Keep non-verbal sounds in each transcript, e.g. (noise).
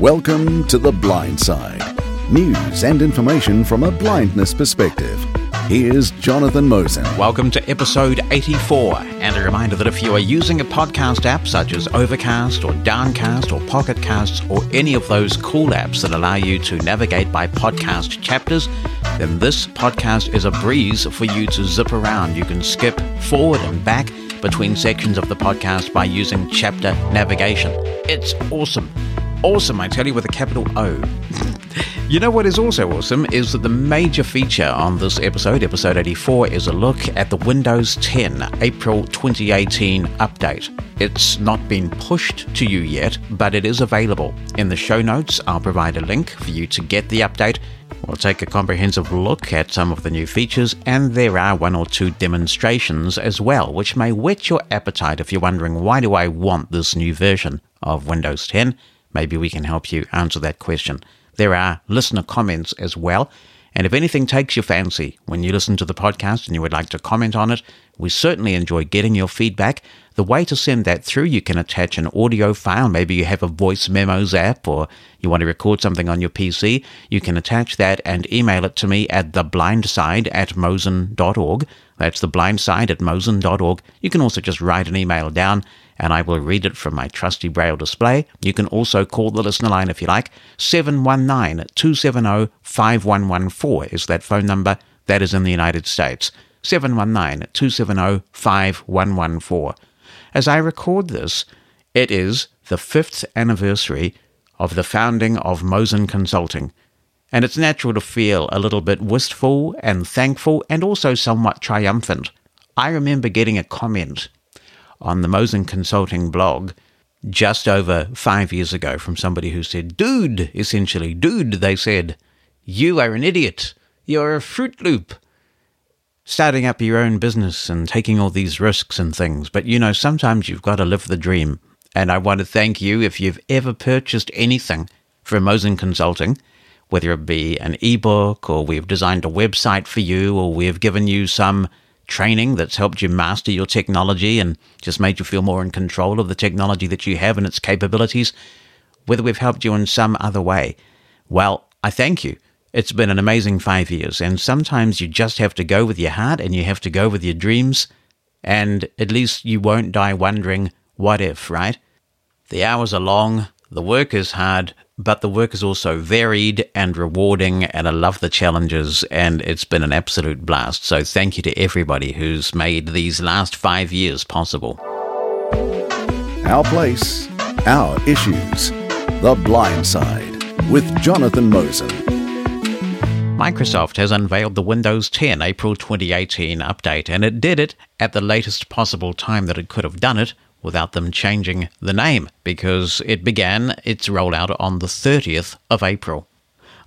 Welcome to The Blind Side news and information from a blindness perspective. Here's Jonathan Mosen. Welcome to episode 84, and a reminder that if you are using a podcast app such as Overcast or Downcast or Pocket Casts or any of those cool apps that allow you to navigate by podcast chapters, then this podcast is a breeze for you to zip around. You can skip forward and back between sections of the podcast by using chapter navigation. It's awesome. Awesome, I tell you, with a capital O. (laughs) You know what is also awesome is that the major feature on this episode, episode 84, is a look at the Windows 10 April 2018 update. It's not been pushed to you yet, but it is available. In the show notes, I'll provide a link for you to get the update. We'll take a comprehensive look at some of the new features, and there are one or two demonstrations as well, which may whet your appetite if you're wondering why do I want this new version of Windows 10. Maybe we can help you answer that question. There are listener comments as well. And if anything takes your fancy when you listen to the podcast and you would like to comment on it, we certainly enjoy getting your feedback. The way to send that through, you can attach an audio file. Maybe you have a voice memos app or you want to record something on your PC. You can attach that and email it to me at theblindside at mosen.org. That's theblindside at mosen.org. You can also just write an email down and I will read it from my trusty braille display. You can also call the listener line if you like. 719 270 5114 is that phone number. That is in the United States. 719 270 5114. As I record this, it is the fifth anniversary of the founding of Mosen Consulting. And it's natural to feel a little bit wistful and thankful and also somewhat triumphant. I remember getting a comment on the Mosen Consulting blog just over five years ago from somebody who said, Dude, essentially, dude, they said, you are an idiot. You're a Fruit Loop. Starting up your own business and taking all these risks and things. But you know, sometimes you've got to live the dream. And I want to thank you if you've ever purchased anything from Mosen Consulting, whether it be an ebook or we've designed a website for you or we've given you some training that's helped you master your technology and just made you feel more in control of the technology that you have and its capabilities, whether we've helped you in some other way. Well, I thank you. It's been an amazing five years, and sometimes you just have to go with your heart and you have to go with your dreams, and at least you won't die wondering, what if, right? The hours are long, the work is hard, but the work is also varied and rewarding, and I love the challenges, and it's been an absolute blast. So, thank you to everybody who's made these last five years possible. Our place, our issues. The Blind Side with Jonathan Mosen. Microsoft has unveiled the Windows 10 April 2018 update, and it did it at the latest possible time that it could have done it without them changing the name because it began its rollout on the 30th of April.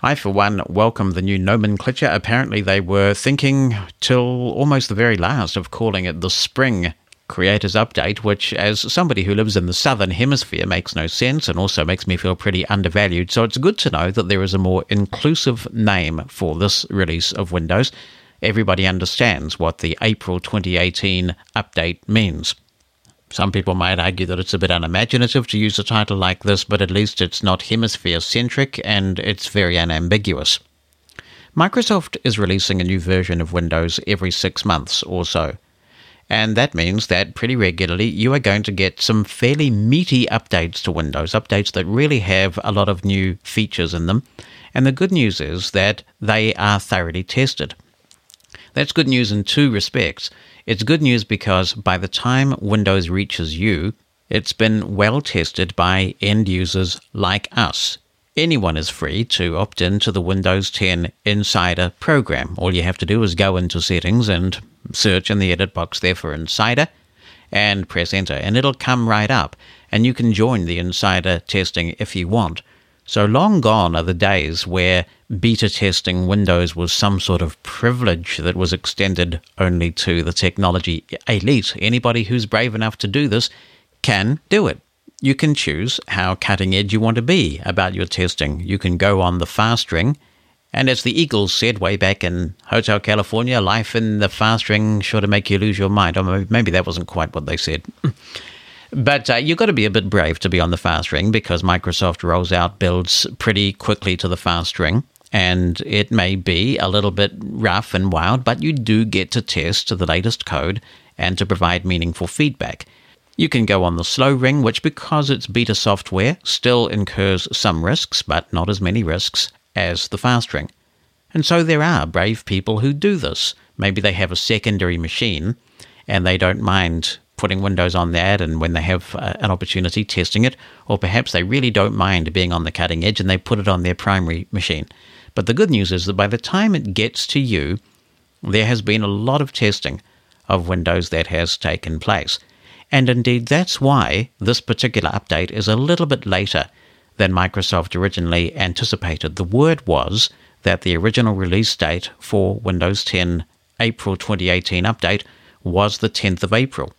I, for one, welcome the new nomenclature. Apparently, they were thinking till almost the very last of calling it the Spring Creators Update, which, as somebody who lives in the Southern Hemisphere, makes no sense and also makes me feel pretty undervalued. So it's good to know that there is a more inclusive name for this release of Windows. Everybody understands what the April 2018 update means. Some people might argue that it's a bit unimaginative to use a title like this, but at least it's not hemisphere centric and it's very unambiguous. Microsoft is releasing a new version of Windows every six months or so. And that means that pretty regularly you are going to get some fairly meaty updates to Windows, updates that really have a lot of new features in them. And the good news is that they are thoroughly tested. That's good news in two respects. It's good news because by the time Windows reaches you, it's been well tested by end users like us. Anyone is free to opt into the Windows 10 Insider program. All you have to do is go into settings and search in the edit box there for Insider and press enter, and it'll come right up. And you can join the Insider testing if you want. So long gone are the days where beta testing Windows was some sort of privilege that was extended only to the technology elite. Anybody who's brave enough to do this can do it. You can choose how cutting edge you want to be about your testing. You can go on the fast ring. And as the Eagles said way back in Hotel California, life in the fast ring sure to make you lose your mind. Or maybe that wasn't quite what they said. But uh, you've got to be a bit brave to be on the fast ring because Microsoft rolls out builds pretty quickly to the fast ring. And it may be a little bit rough and wild, but you do get to test the latest code and to provide meaningful feedback. You can go on the slow ring, which, because it's beta software, still incurs some risks, but not as many risks as the fast ring. And so there are brave people who do this. Maybe they have a secondary machine and they don't mind putting Windows on that and when they have uh, an opportunity testing it, or perhaps they really don't mind being on the cutting edge and they put it on their primary machine. But the good news is that by the time it gets to you, there has been a lot of testing of Windows that has taken place. And indeed, that's why this particular update is a little bit later than Microsoft originally anticipated. The word was that the original release date for Windows 10 April 2018 update was the 10th of April.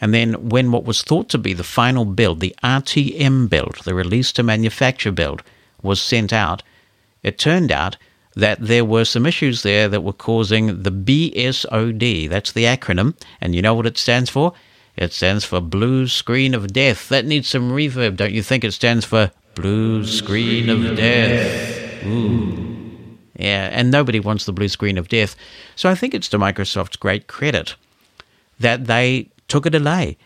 And then, when what was thought to be the final build, the RTM build, the release to manufacture build, was sent out, it turned out that there were some issues there that were causing the BSOD. That's the acronym. And you know what it stands for? It stands for Blue Screen of Death. That needs some reverb, don't you think? It stands for Blue Screen of Death. Ooh. Yeah, and nobody wants the blue screen of death. So I think it's to Microsoft's great credit that they took a delay.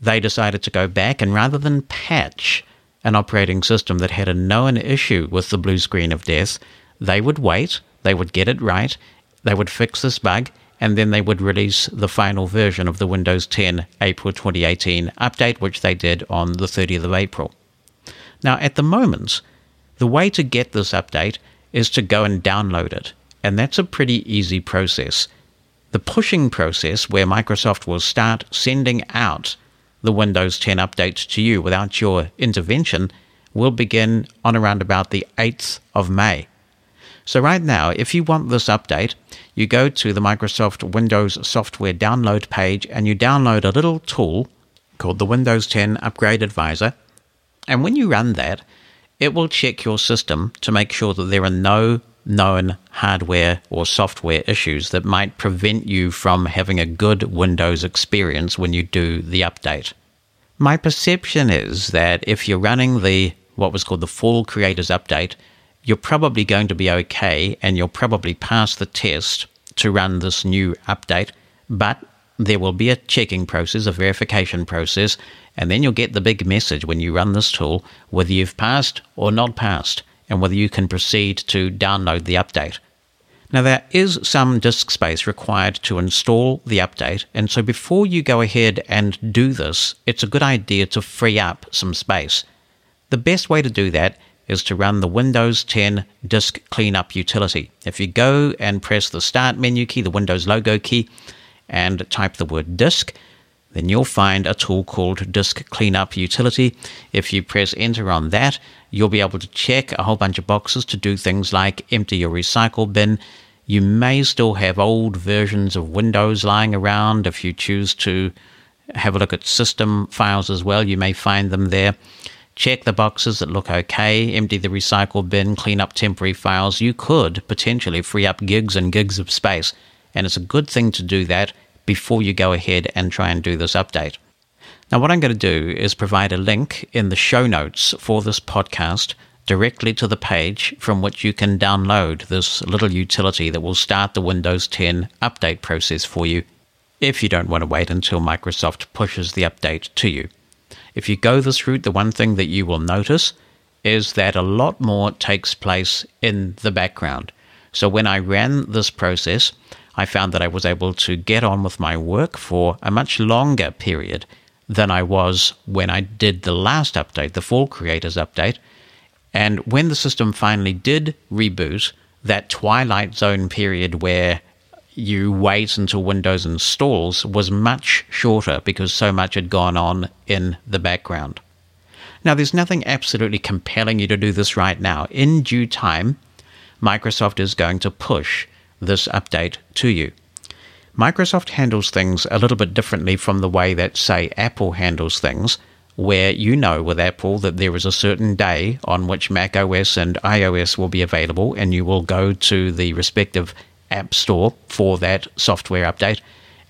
They decided to go back and rather than patch an operating system that had a known issue with the blue screen of death, they would wait, they would get it right, they would fix this bug, and then they would release the final version of the Windows 10 April 2018 update, which they did on the 30th of April. Now, at the moment, the way to get this update is to go and download it, and that's a pretty easy process. The pushing process, where Microsoft will start sending out the Windows 10 updates to you without your intervention, will begin on around about the 8th of May. So, right now, if you want this update, you go to the Microsoft Windows software download page and you download a little tool called the Windows 10 Upgrade Advisor. And when you run that, it will check your system to make sure that there are no known hardware or software issues that might prevent you from having a good Windows experience when you do the update. My perception is that if you're running the what was called the Fall Creators Update, you're probably going to be okay and you'll probably pass the test to run this new update, but there will be a checking process, a verification process, and then you'll get the big message when you run this tool whether you've passed or not passed and whether you can proceed to download the update. Now, there is some disk space required to install the update, and so before you go ahead and do this, it's a good idea to free up some space. The best way to do that is to run the Windows 10 Disk Cleanup utility. If you go and press the Start menu key, the Windows logo key, and type the word disk, then you'll find a tool called Disk Cleanup Utility. If you press enter on that, you'll be able to check a whole bunch of boxes to do things like empty your recycle bin. You may still have old versions of Windows lying around. If you choose to have a look at system files as well, you may find them there. Check the boxes that look okay, empty the recycle bin, clean up temporary files. You could potentially free up gigs and gigs of space, and it's a good thing to do that before you go ahead and try and do this update. Now, what I'm going to do is provide a link in the show notes for this podcast directly to the page from which you can download this little utility that will start the Windows 10 update process for you if you don't want to wait until Microsoft pushes the update to you. If you go this route, the one thing that you will notice is that a lot more takes place in the background. So when I ran this process, I found that I was able to get on with my work for a much longer period than I was when I did the last update, the Fall creators update. And when the system finally did reboot, that twilight zone period where you wait until Windows installs was much shorter because so much had gone on in the background. Now, there's nothing absolutely compelling you to do this right now. In due time, Microsoft is going to push this update to you. Microsoft handles things a little bit differently from the way that, say, Apple handles things, where you know with Apple that there is a certain day on which Mac OS and iOS will be available, and you will go to the respective App Store for that software update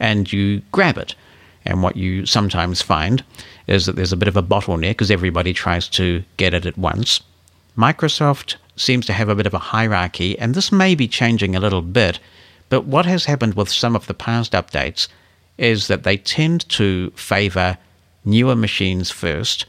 and you grab it. And what you sometimes find is that there's a bit of a bottleneck because everybody tries to get it at once. Microsoft seems to have a bit of a hierarchy, and this may be changing a little bit, but what has happened with some of the past updates is that they tend to favor newer machines first,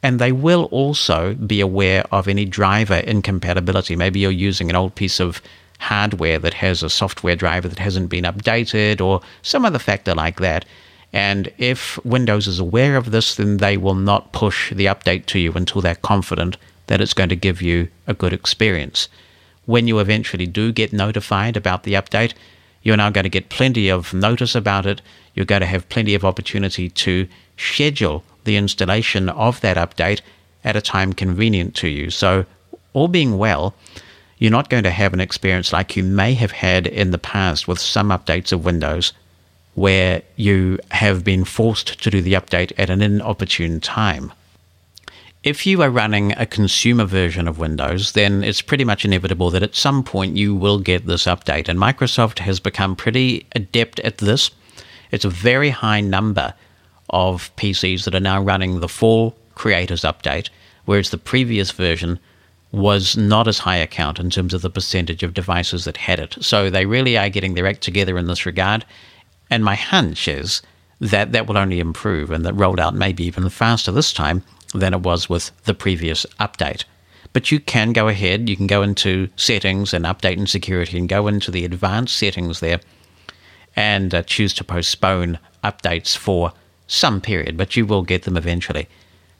and they will also be aware of any driver incompatibility. Maybe you're using an old piece of hardware that has a software driver that hasn't been updated or some other factor like that. And if Windows is aware of this, then they will not push the update to you until they're confident that it's going to give you a good experience. When you eventually do get notified about the update, you're now going to get plenty of notice about it. You're going to have plenty of opportunity to schedule the installation of that update at a time convenient to you. So, all being well, you're not going to have an experience like you may have had in the past with some updates of Windows where you have been forced to do the update at an inopportune time. If you are running a consumer version of Windows, then it's pretty much inevitable that at some point you will get this update. And Microsoft has become pretty adept at this. It's a very high number of PCs that are now running the Fall Creators Update, whereas the previous version was not as high a count in terms of the percentage of devices that had it. So they really are getting their act together in this regard. And my hunch is that that will only improve and that rolled out maybe even faster this time than it was with the previous update. But you can go ahead, you can go into settings and update and security and go into the advanced settings there and uh, choose to postpone updates for some period, but you will get them eventually.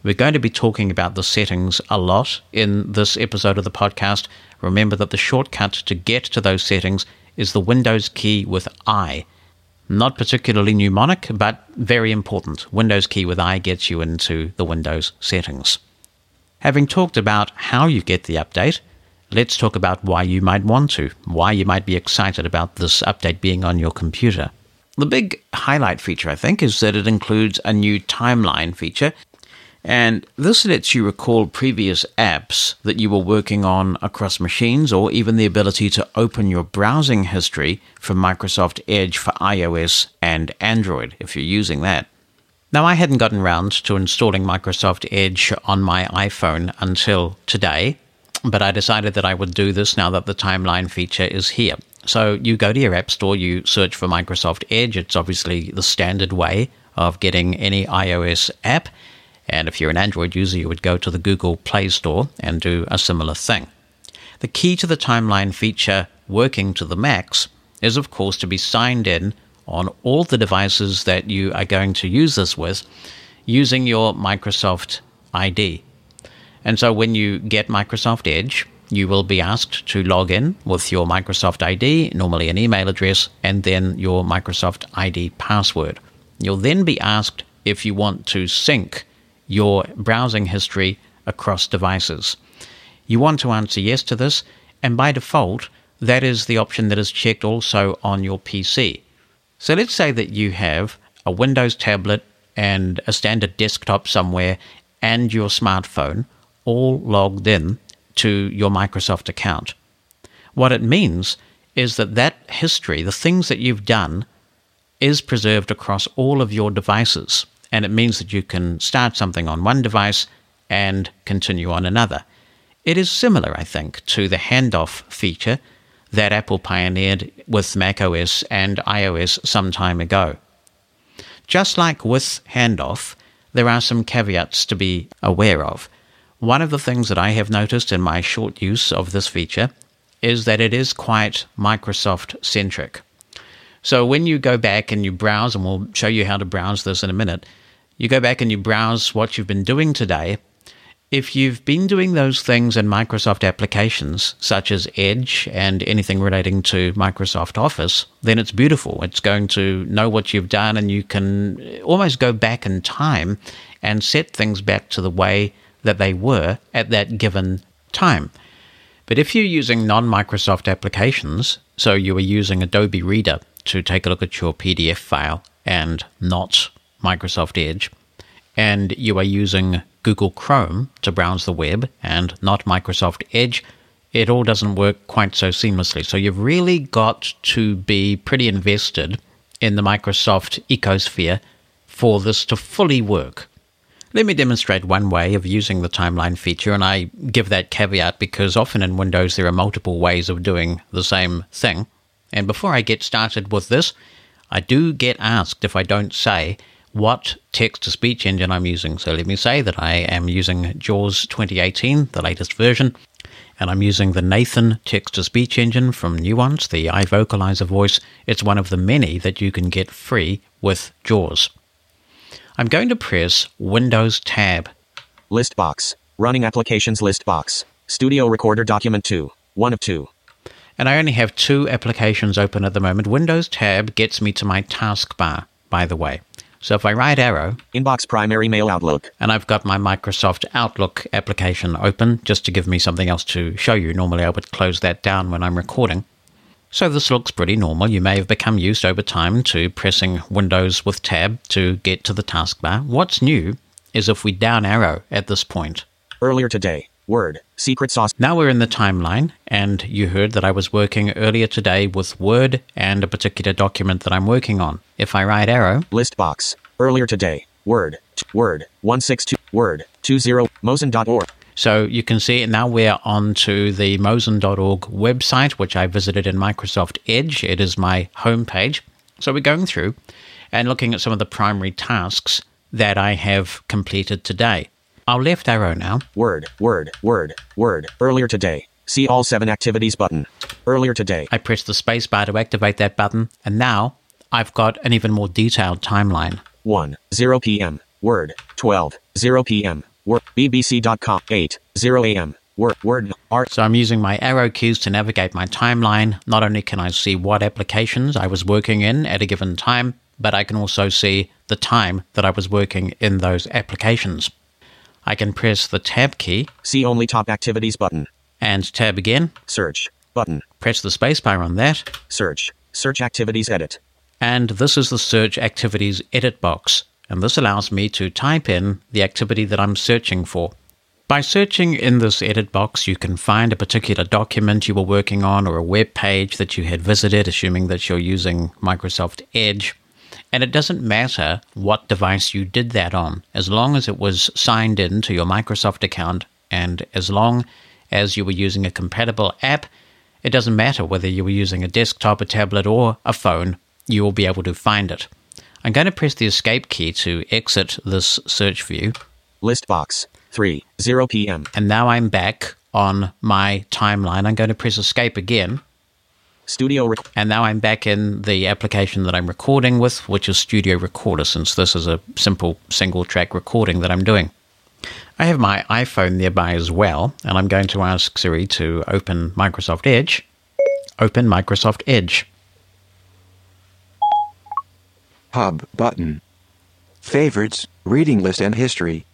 We're going to be talking about the settings a lot in this episode of the podcast. Remember that the shortcut to get to those settings is the Windows key with I. Not particularly mnemonic, but very important. Windows key with I gets you into the Windows settings. Having talked about how you get the update, let's talk about why you might want to, why you might be excited about this update being on your computer. The big highlight feature, I think, is that it includes a new timeline feature and this lets you recall previous apps that you were working on across machines, or even the ability to open your browsing history from Microsoft Edge for iOS and Android if you're using that. Now, I hadn't gotten round to installing Microsoft Edge on my iPhone until today, but I decided that I would do this now that the timeline feature is here. So you go to your App Store, you search for Microsoft Edge. It's obviously the standard way of getting any iOS app and if you're an Android user, you would go to the Google Play Store and do a similar thing. The key to the timeline feature working to the max is, of course, to be signed in on all the devices that you are going to use this with using your Microsoft ID. And so when you get Microsoft Edge, you will be asked to log in with your Microsoft ID, normally an email address, and then your Microsoft ID password. You'll then be asked if you want to sync your browsing history across devices. You want to answer yes to this, and by default, that is the option that is checked also on your PC. So let's say that you have a Windows tablet and a standard desktop somewhere and your smartphone all logged in to your Microsoft account. What it means is that that history, the things that you've done, is preserved across all of your devices and it means that you can start something on one device and continue on another. It is similar, I think, to the handoff feature that Apple pioneered with macOS and iOS some time ago. Just like with handoff, there are some caveats to be aware of. One of the things that I have noticed in my short use of this feature is that it is quite Microsoft centric. So when you go back and you browse, and we'll show you how to browse this in a minute, you go back and you browse what you've been doing today. If you've been doing those things in Microsoft applications, such as Edge and anything relating to Microsoft Office, then it's beautiful. It's going to know what you've done, and you can almost go back in time and set things back to the way that they were at that given time. But if you're using non Microsoft applications, so you are using Adobe Reader to take a look at your PDF file and not Microsoft Edge, and you are using Google Chrome to browse the web and not Microsoft Edge, it all doesn't work quite so seamlessly. So you've really got to be pretty invested in the Microsoft ecosphere for this to fully work. Let me demonstrate one way of using the timeline feature, and I give that caveat because often in Windows there are multiple ways of doing the same thing. And before I get started with this, I do get asked if I don't say what text to speech engine I'm using. So let me say that I am using JAWS 2018, the latest version, and I'm using the Nathan text to speech engine from Nuance, the iVocalizer voice. It's one of the many that you can get free with JAWS. I'm going to press Windows Tab. List box. Running applications list box. Studio Recorder document 2. 1 of 2. And I only have two applications open at the moment. Windows Tab gets me to my taskbar, by the way. So if I right arrow, Inbox primary mail Outlook. and I've got my Microsoft Outlook application open just to give me something else to show you. Normally I would close that down when I'm recording. So this looks pretty normal. You may have become used over time to pressing Windows with Tab to get to the taskbar. What's new is if we down arrow at this point. Earlier today. Word. Secret sauce. Now we're in the timeline, and you heard that I was working earlier today with Word and a particular document that I'm working on. If I right arrow, List box. Earlier today. Word. T- word. 162. Word. 20. Mosen.org. So you can see now we're on to the Mosen.org website, which I visited in Microsoft Edge. It is my homepage. So we're going through and looking at some of the primary tasks that I have completed today. I'll left arrow now. Word. Word. Word. Word. Earlier today. See all 7 activities button. Earlier today. I press the space bar to activate that button, and now I've got an even more detailed timeline. 1. 0 p.m. Word. 12. 0 p.m. Word. BBC.com. 8. 0 a.m. Word. Word. Art. So I'm using my arrow keys to navigate my timeline. Not only can I see what applications I was working in at a given time, but I can also see the time that I was working in those applications. I can press the tab key See only top activities button. and tab again, Search. Button. press the spacebar on that, Search. Search activities edit. and this is the search activities edit box. And this allows me to type in the activity that I'm searching for. By searching in this edit box, you can find a particular document you were working on or a web page that you had visited, assuming that you're using Microsoft Edge. And it doesn't matter what device you did that on, as long as it was signed in to your Microsoft account and as long as you were using a compatible app, it doesn't matter whether you were using a desktop, a tablet, or a phone, you will be able to find it. I'm going to press the escape key to exit this search view, List box. 3. 0 p.m. and now I'm back on my timeline. I'm going to press escape again, Studio rec- and now I'm back in the application that I'm recording with, which is Studio Recorder, since this is a simple single track recording that I'm doing. I have my iPhone nearby as well, and I'm going to ask Siri to open Microsoft Edge. Open Microsoft Edge. Hub button. Favorites, reading list and history.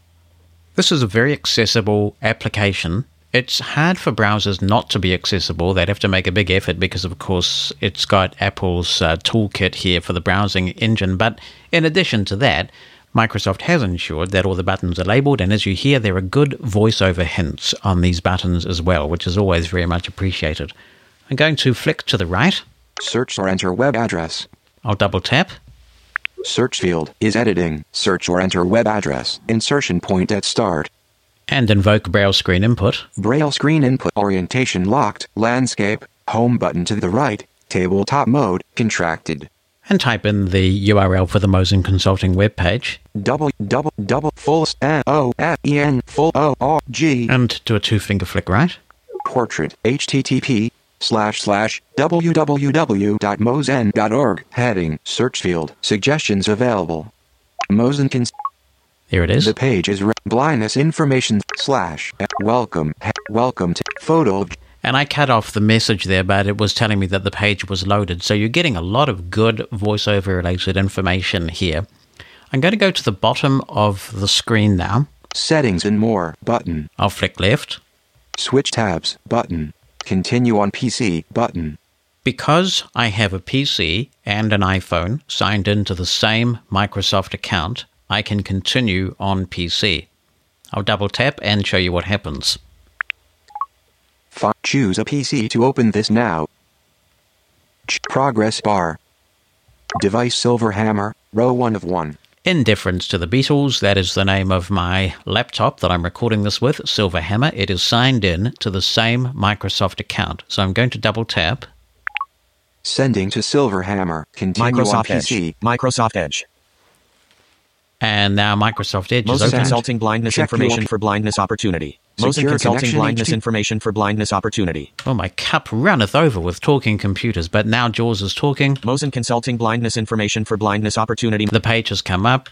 This is a very accessible application. It's hard for browsers not to be accessible. They'd have to make a big effort because, of course, it's got Apple's uh, toolkit here for the browsing engine. But in addition to that, Microsoft has ensured that all the buttons are labeled, and as you hear, there are good voiceover hints on these buttons as well, which is always very much appreciated. I'm going to flick to the right. Search or enter web address. I'll double tap. Search field is editing. Search or enter web address. Insertion point at start. And invoke Braille screen input. Braille screen input orientation locked. Landscape. Home button to the right. Tabletop mode contracted. and type in the URL for the Mosen Consulting webpage Double double double full n o e n full o r g and do a two finger flick right. portrait http slash slash www.mosen.org heading search field suggestions available Mosen can There it is. the page is re- blindness information slash welcome welcome to photo of And I cut off the message there, but it was telling me that the page was loaded. So you're getting a lot of good voiceover related information here. I'm going to go to the bottom of the screen now. settings and more button I'll flick left. switch tabs button continue on PC button Because I have a PC and an iPhone signed into the same Microsoft account, I can continue on PC. I'll double tap and show you what happens. Fi- choose a PC to open this now. Ch- progress bar. Device silver hammer, row 1 of 1. In deference to the Beatles, that is the name of my laptop that I'm recording this with, Silverhammer. It is signed in to the same Microsoft account. So I'm going to double tap. Sending to Silverhammer. Continue on Microsoft PC. Edge. Microsoft Edge. And now Microsoft Edge is Mosen open. Consulting Blindness Check Information your- for Blindness Opportunity. Mosen Secure Consulting Blindness HT. Information for Blindness Opportunity. Oh, my cup runneth over with talking computers, but now Jaws is talking. Mosen Consulting Blindness Information for Blindness Opportunity. The page has come up,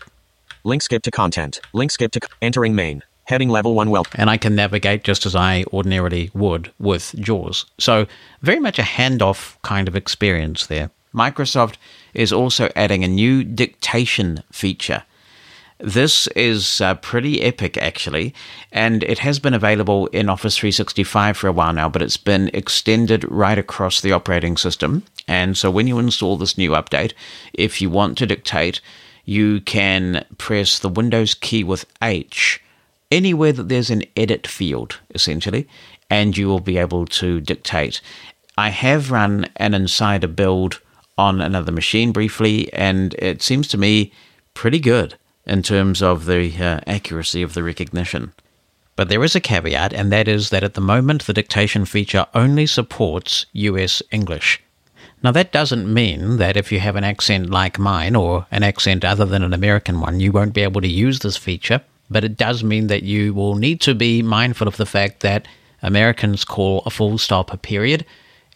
Link skip to content. Link skip to entering main. Heading level 1 well. and I can navigate just as I ordinarily would with JAWS. So, very much a handoff kind of experience there. Microsoft is also adding a new dictation feature. This is uh, pretty epic, actually, and it has been available in Office 365 for a while now, but it's been extended right across the operating system. And so, when you install this new update, if you want to dictate, you can press the Windows key with H anywhere that there's an edit field, essentially, and you will be able to dictate. I have run an insider build on another machine briefly, and it seems to me pretty good in terms of the uh, accuracy of the recognition. But there is a caveat, and that is that at the moment the dictation feature only supports US English. Now, that doesn't mean that if you have an accent like mine or an accent other than an American one, you won't be able to use this feature, but it does mean that you will need to be mindful of the fact that Americans call a full stop a period.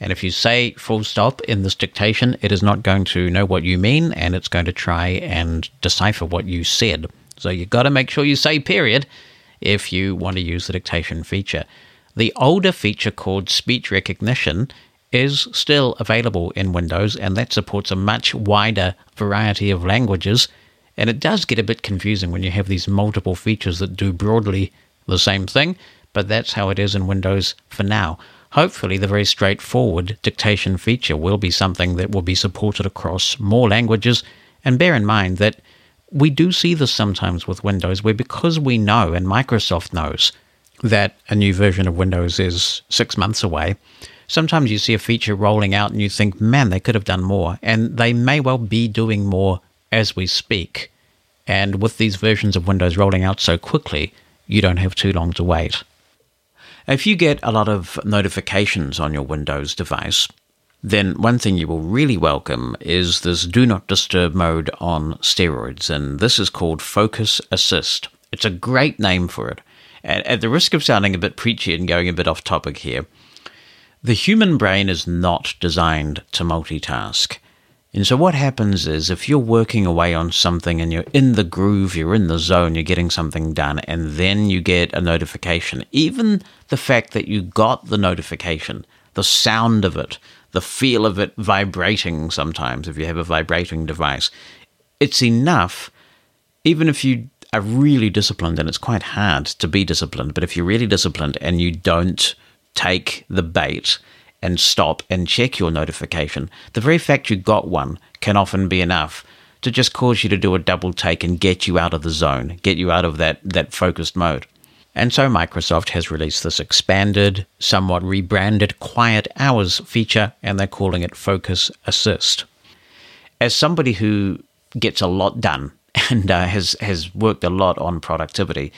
And if you say full stop in this dictation, it is not going to know what you mean and it's going to try and decipher what you said. So you've got to make sure you say period if you want to use the dictation feature. The older feature called speech recognition is still available in Windows, and that supports a much wider variety of languages. And it does get a bit confusing when you have these multiple features that do broadly the same thing, but that's how it is in Windows for now. Hopefully, the very straightforward dictation feature will be something that will be supported across more languages. And bear in mind that we do see this sometimes with Windows, where because we know and Microsoft knows that a new version of Windows is six months away, sometimes you see a feature rolling out and you think, man, they could have done more. And they may well be doing more as we speak. And with these versions of Windows rolling out so quickly, you don't have too long to wait. If you get a lot of notifications on your Windows device, then one thing you will really welcome is this do not disturb mode on steroids, and this is called Focus Assist. It's a great name for it. And at the risk of sounding a bit preachy and going a bit off topic here, the human brain is not designed to multitask. And so, what happens is if you're working away on something and you're in the groove, you're in the zone, you're getting something done, and then you get a notification, even the fact that you got the notification, the sound of it, the feel of it vibrating sometimes, if you have a vibrating device, it's enough, even if you are really disciplined, and it's quite hard to be disciplined, but if you're really disciplined and you don't take the bait and stop and check your notification, the very fact you got one can often be enough to just cause you to do a double take and get you out of the zone, get you out of that, that focused mode. And so Microsoft has released this expanded, somewhat rebranded Quiet Hours feature, and they're calling it Focus Assist. As somebody who gets a lot done (laughs) and uh, has, has worked a lot on productivity,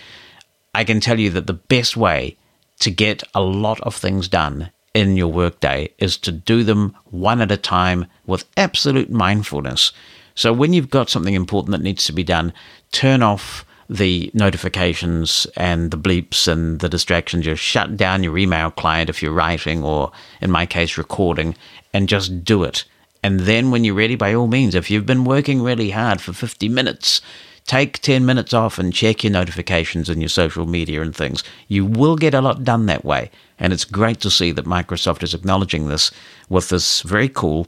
I can tell you that the best way to get a lot of things done in your workday is to do them one at a time with absolute mindfulness. So when you've got something important that needs to be done, turn off the notifications and the bleeps and the distractions. Just shut down your email client if you're writing or, in my case, recording, and just do it. And then when you're ready, by all means, if you've been working really hard for 50 minutes, take 10 minutes off and check your notifications and your social media and things. You will get a lot done that way. And it's great to see that Microsoft is acknowledging this with this very cool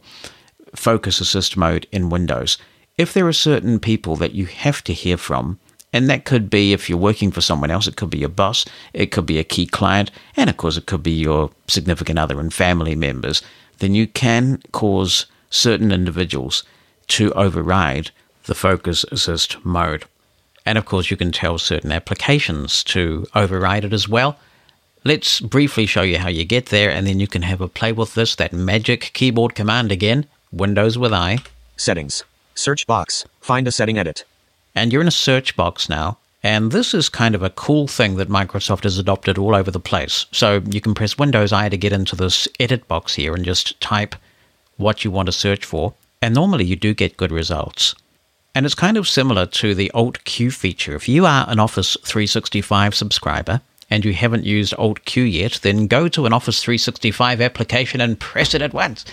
focus assist mode in Windows. If there are certain people that you have to hear from, and that could be if you're working for someone else, it could be your boss, it could be a key client, and of course, it could be your significant other and family members, then you can cause certain individuals to override the focus assist mode. And of course, you can tell certain applications to override it as well. Let's briefly show you how you get there, and then you can have a play with this that magic keyboard command again Windows with I. Settings. Search box. Find a setting edit. and you're in a search box now. And this is kind of a cool thing that Microsoft has adopted all over the place. So you can press Windows I to get into this edit box here and just type what you want to search for. And normally you do get good results. And it's kind of similar to the Alt Q feature. If you are an Office 365 subscriber and you haven't used Alt Q yet, then go to an Office 365 application and press it at once.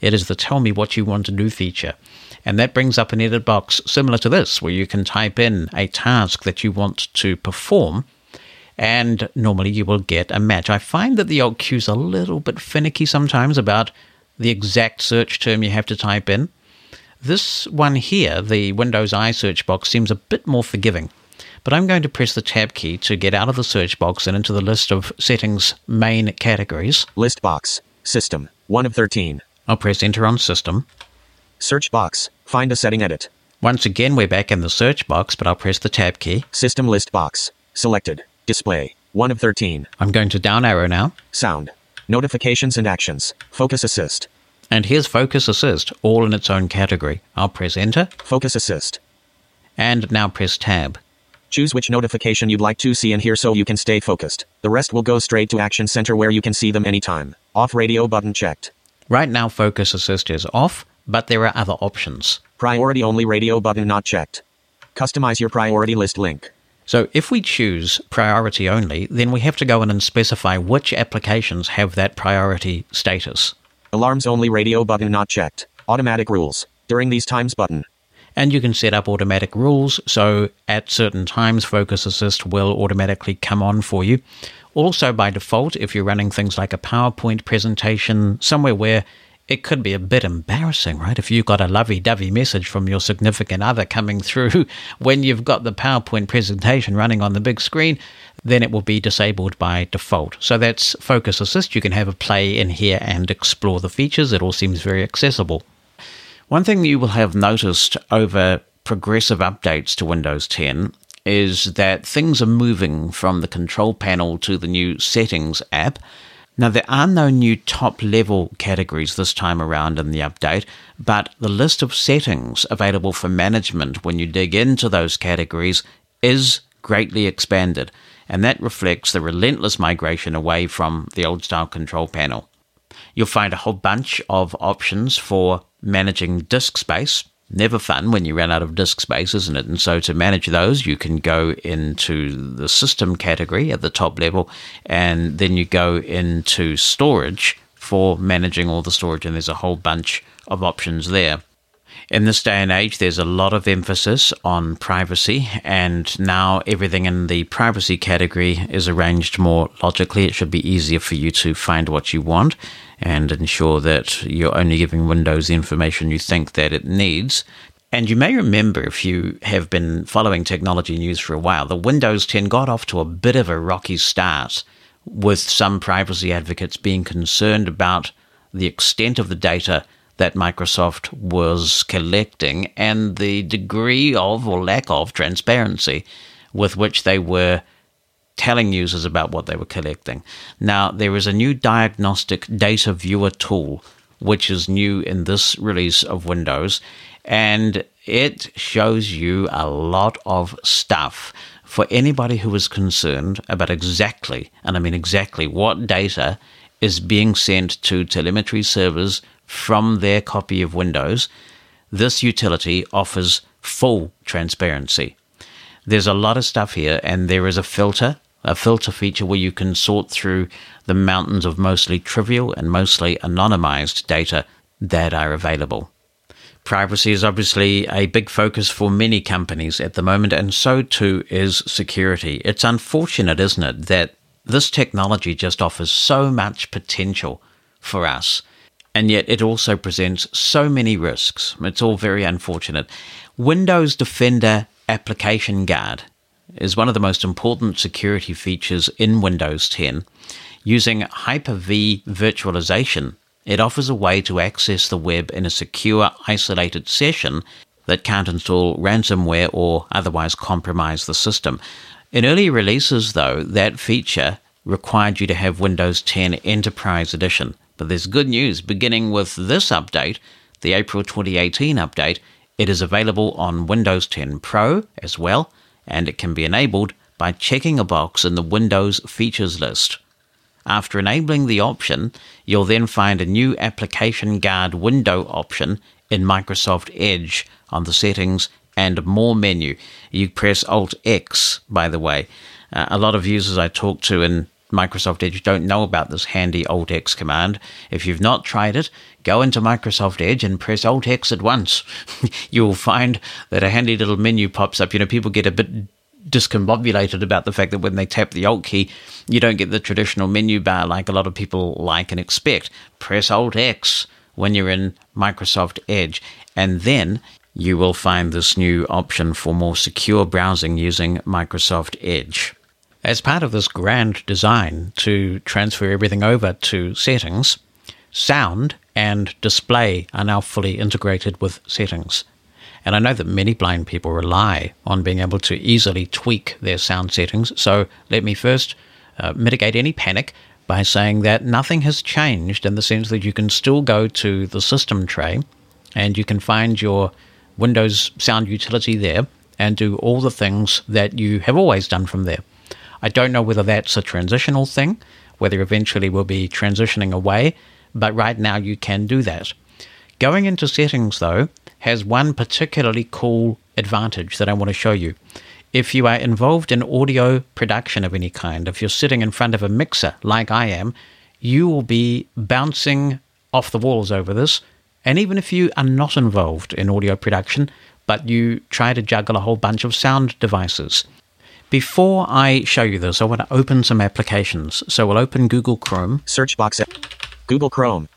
It is the Tell Me What You Want to Do feature. And that brings up an edit box similar to this, where you can type in a task that you want to perform, and normally you will get a match. I find that the Alt Q is a little bit finicky sometimes about the exact search term you have to type in. This one here, the Windows I search box, seems a bit more forgiving. But I'm going to press the tab key to get out of the search box and into the list of settings main categories. List box. System. 1 of 13. I'll press enter on system. Search box. Find a setting edit. Once again, we're back in the search box, but I'll press the tab key. System list box. Selected. Display. 1 of 13. I'm going to down arrow now. Sound. Notifications and actions. Focus assist. And here's Focus Assist, all in its own category. I'll press enter Focus assist. and now press tab. Choose which notification you'd like to see and hear so you can stay focused. The rest will go straight to Action Center where you can see them anytime. Off radio button checked. Right now, Focus Assist is off, but there are other options. Priority only radio button not checked. Customize your priority list link. So if we choose priority only, then we have to go in and specify which applications have that priority status. Alarms only radio button not checked. Automatic rules. During these times button. And you can set up automatic rules, so at certain times, Focus Assist will automatically come on for you. Also, by default, if you're running things like a PowerPoint presentation, somewhere where it could be a bit embarrassing, right? If you've got a lovey dovey message from your significant other coming through (laughs) when you've got the PowerPoint presentation running on the big screen, then it will be disabled by default. So that's Focus Assist. You can have a play in here and explore the features. It all seems very accessible. One thing you will have noticed over progressive updates to Windows 10 is that things are moving from the control panel to the new settings app. Now, there are no new top level categories this time around in the update, but the list of settings available for management when you dig into those categories is greatly expanded, and that reflects the relentless migration away from the old style control panel. You'll find a whole bunch of options for managing disk space. Never fun when you run out of disk space, isn't it? And so to manage those, you can go into the system category at the top level, and then you go into storage for managing all the storage, and there's a whole bunch of options there. In this day and age, there's a lot of emphasis on privacy, and now everything in the privacy category is arranged more logically. It should be easier for you to find what you want and ensure that you're only giving Windows the information you think that it needs. And you may remember, if you have been following technology news for a while, the Windows 10 got off to a bit of a rocky start, with some privacy advocates being concerned about the extent of the data that Microsoft was collecting and the degree of or lack of transparency with which they were telling users about what they were collecting. Now, there is a new diagnostic data viewer tool, which is new in this release of Windows, and it shows you a lot of stuff for anybody who is concerned about exactly, and I mean exactly, what data is being sent to telemetry servers from their copy of Windows. This utility offers full transparency. There's a lot of stuff here, and there is a filter a filter feature where you can sort through the mountains of mostly trivial and mostly anonymized data that are available. Privacy is obviously a big focus for many companies at the moment, and so too is security. It's unfortunate, isn't it, that this technology just offers so much potential for us, and yet it also presents so many risks. It's all very unfortunate. Windows Defender Application Guard is one of the most important security features in Windows 10. Using Hyper V virtualization, it offers a way to access the web in a secure, isolated session that can't install ransomware or otherwise compromise the system. In early releases, though, that feature required you to have Windows 10 Enterprise Edition. But there's good news. Beginning with this update, the April 2018 update, It is available on Windows 10 Pro as well, and it can be enabled by checking a box in the Windows Features list. After enabling the option, you'll then find a new Application Guard window option in Microsoft Edge on the Settings and More menu. You press Alt X, by the way. Uh, a lot of users I talk to in Microsoft Edge don't know about this handy Alt X command. If you've not tried it, go into Microsoft Edge and press Alt X at once. (laughs) You'll find that a handy little menu pops up. You know, people get a bit discombobulated about the fact that when they tap the Alt key, you don't get the traditional menu bar like a lot of people like and expect. Press Alt X when you're in Microsoft Edge, and then you will find this new option for more secure browsing using Microsoft Edge. As part of this grand design to transfer everything over to settings, sound and display are now fully integrated with settings. And I know that many blind people rely on being able to easily tweak their sound settings. So let me first uh, mitigate any panic by saying that nothing has changed in the sense that you can still go to the system tray and you can find your Windows sound utility there and do all the things that you have always done from there. I don't know whether that's a transitional thing, whether eventually we'll be transitioning away, but right now you can do that. Going into settings, though, has one particularly cool advantage that I want to show you. If you are involved in audio production of any kind, if you're sitting in front of a mixer like I am, you will be bouncing off the walls over this. And even if you are not involved in audio production, but you try to juggle a whole bunch of sound devices. Before I show you this, I want to open some applications. So we'll open Google Chrome. Search box. Google Chrome.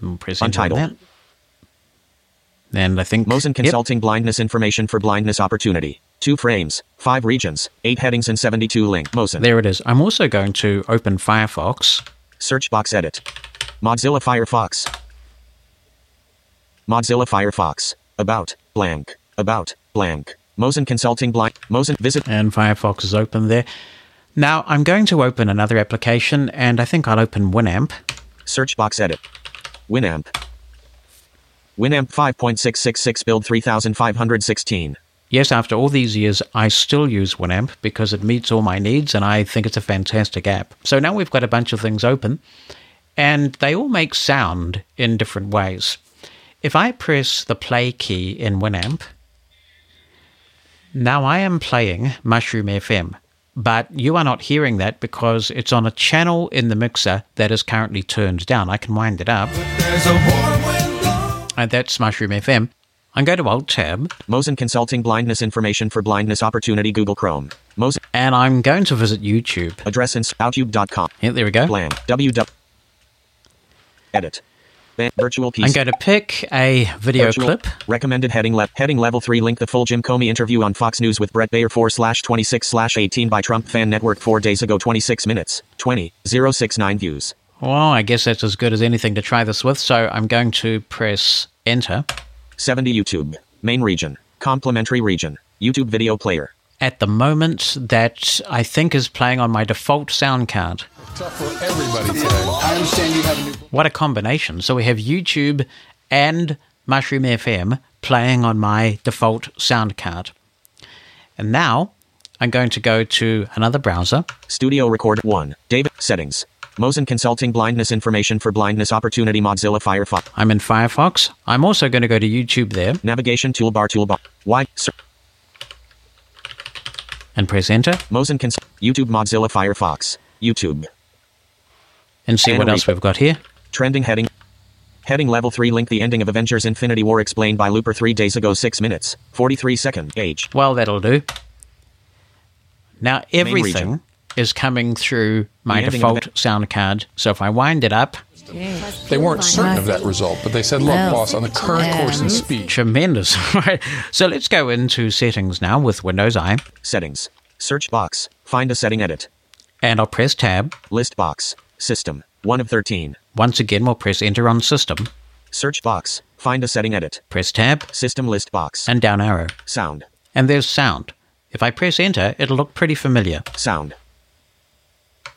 Mm, press enter on Untitled. that. And I think Mosen yep, Consulting Blindness Information for Blindness Opportunity. Two frames, five regions, eight headings, and 72 link. Mosen. there it is. I'm also going to open Firefox. Search box edit. Mozilla Firefox. Mozilla Firefox. About blank. About blank. Mosen Consulting Blind. Mosen visit. and Firefox is open there. Now I'm going to open another application, and I think I'll open Winamp. Search box edit. Winamp. Winamp 5.666 build 3516. Yes, after all these years, I still use Winamp because it meets all my needs, and I think it's a fantastic app. So now we've got a bunch of things open, and they all make sound in different ways. If I press the play key in Winamp, now I am playing Mushroom FM, but you are not hearing that because it's on a channel in the mixer that is currently turned down. I can wind it up. And that's Mushroom FM. I'm going to Alt Tab, Mosen Consulting Blindness Information for Blindness Opportunity Google Chrome. Mosen and I'm going to visit YouTube. address in outube.com. Yeah, there we go. Bland. ww. Edit. Virtual PC. I'm going to pick a video Virtual- clip. Recommended heading le- heading level 3 link the full Jim Comey interview on Fox News with Bret Baier 4 slash 26 slash 18 by Trump Fan Network 4 days ago 26 minutes 20 069 views. Well, I guess that's as good as anything to try this with, so I'm going to press enter. 70 YouTube. Main region. Complementary region. YouTube video player. At the moment, that I think is playing on my default sound card. Tough for everybody today. I understand you have a new. What a combination. So we have YouTube and Mushroom FM playing on my default sound card. And now I'm going to go to another browser. Studio Recorder 1. David. Settings. Mosen Consulting Blindness Information for Blindness Opportunity Mozilla Firefox. I'm in Firefox. I'm also going to go to YouTube there Navigation toolbar toolbar. Wide. Ser- and press enter Mosen Cons- YouTube Mozilla Firefox. YouTube. And see what And else we've got here. Trending heading. Heading level 3 link the ending of Avengers Infinity War explained by Looper 3 days ago 6 minutes. 43 second. Age. Well, that'll do. Now everything is coming through my The ending default sound card. So if I wind it up, They weren't certain of that result, but they said, look, Well, boss, on the current course and speed. tremendous. (laughs) Right. So let's go into settings now with Windows I, Settings. Search box. Find a setting edit. and I'll press Tab. List box. System. 1 of 13. Once again, we'll press Enter on System, Search box. Find a setting edit. press Tab, System list box. and down arrow. Sound. And there's sound. If I press Enter, it'll look pretty familiar. Sound.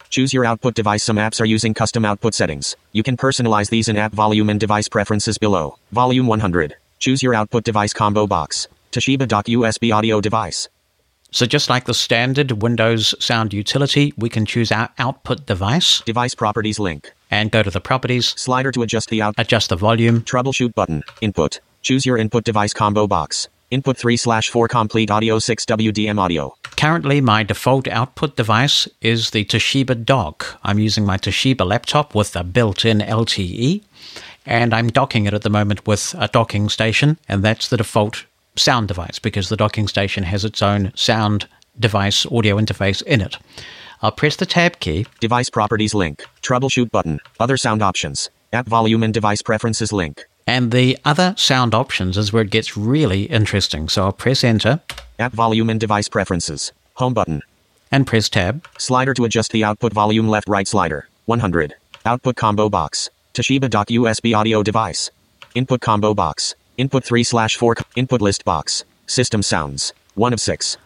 Choose your output device. Some apps are using custom output settings. You can personalize these in app volume and device preferences below. Volume 100. Choose your output device combo box. Toshiba dock USB audio device. So just like the standard Windows sound utility, we can choose our output device Device properties link. and go to the properties, Slider to adjust the out. adjust the volume, Troubleshoot button. Input. Choose your input device combo box. Input 3 slash 4 complete audio 6 WDM audio. Currently, my default output device is the Toshiba dock. I'm using my Toshiba laptop with a built in LTE, and I'm docking it at the moment with a docking station, and that's the default sound device because the docking station has its own sound device audio interface in it. I'll press the tab key, Device properties link. Troubleshoot button. Other sound options. App volume and device preferences link. and the other sound options is where it gets really interesting. So I'll press enter App volume and device preferences. Home button. and press tab. Slider to adjust the output volume left right slider. 100. Output combo box. Toshiba dock USB audio device. Input combo box. Input 3 slash 4. Input list box. System sounds. 1 of 6.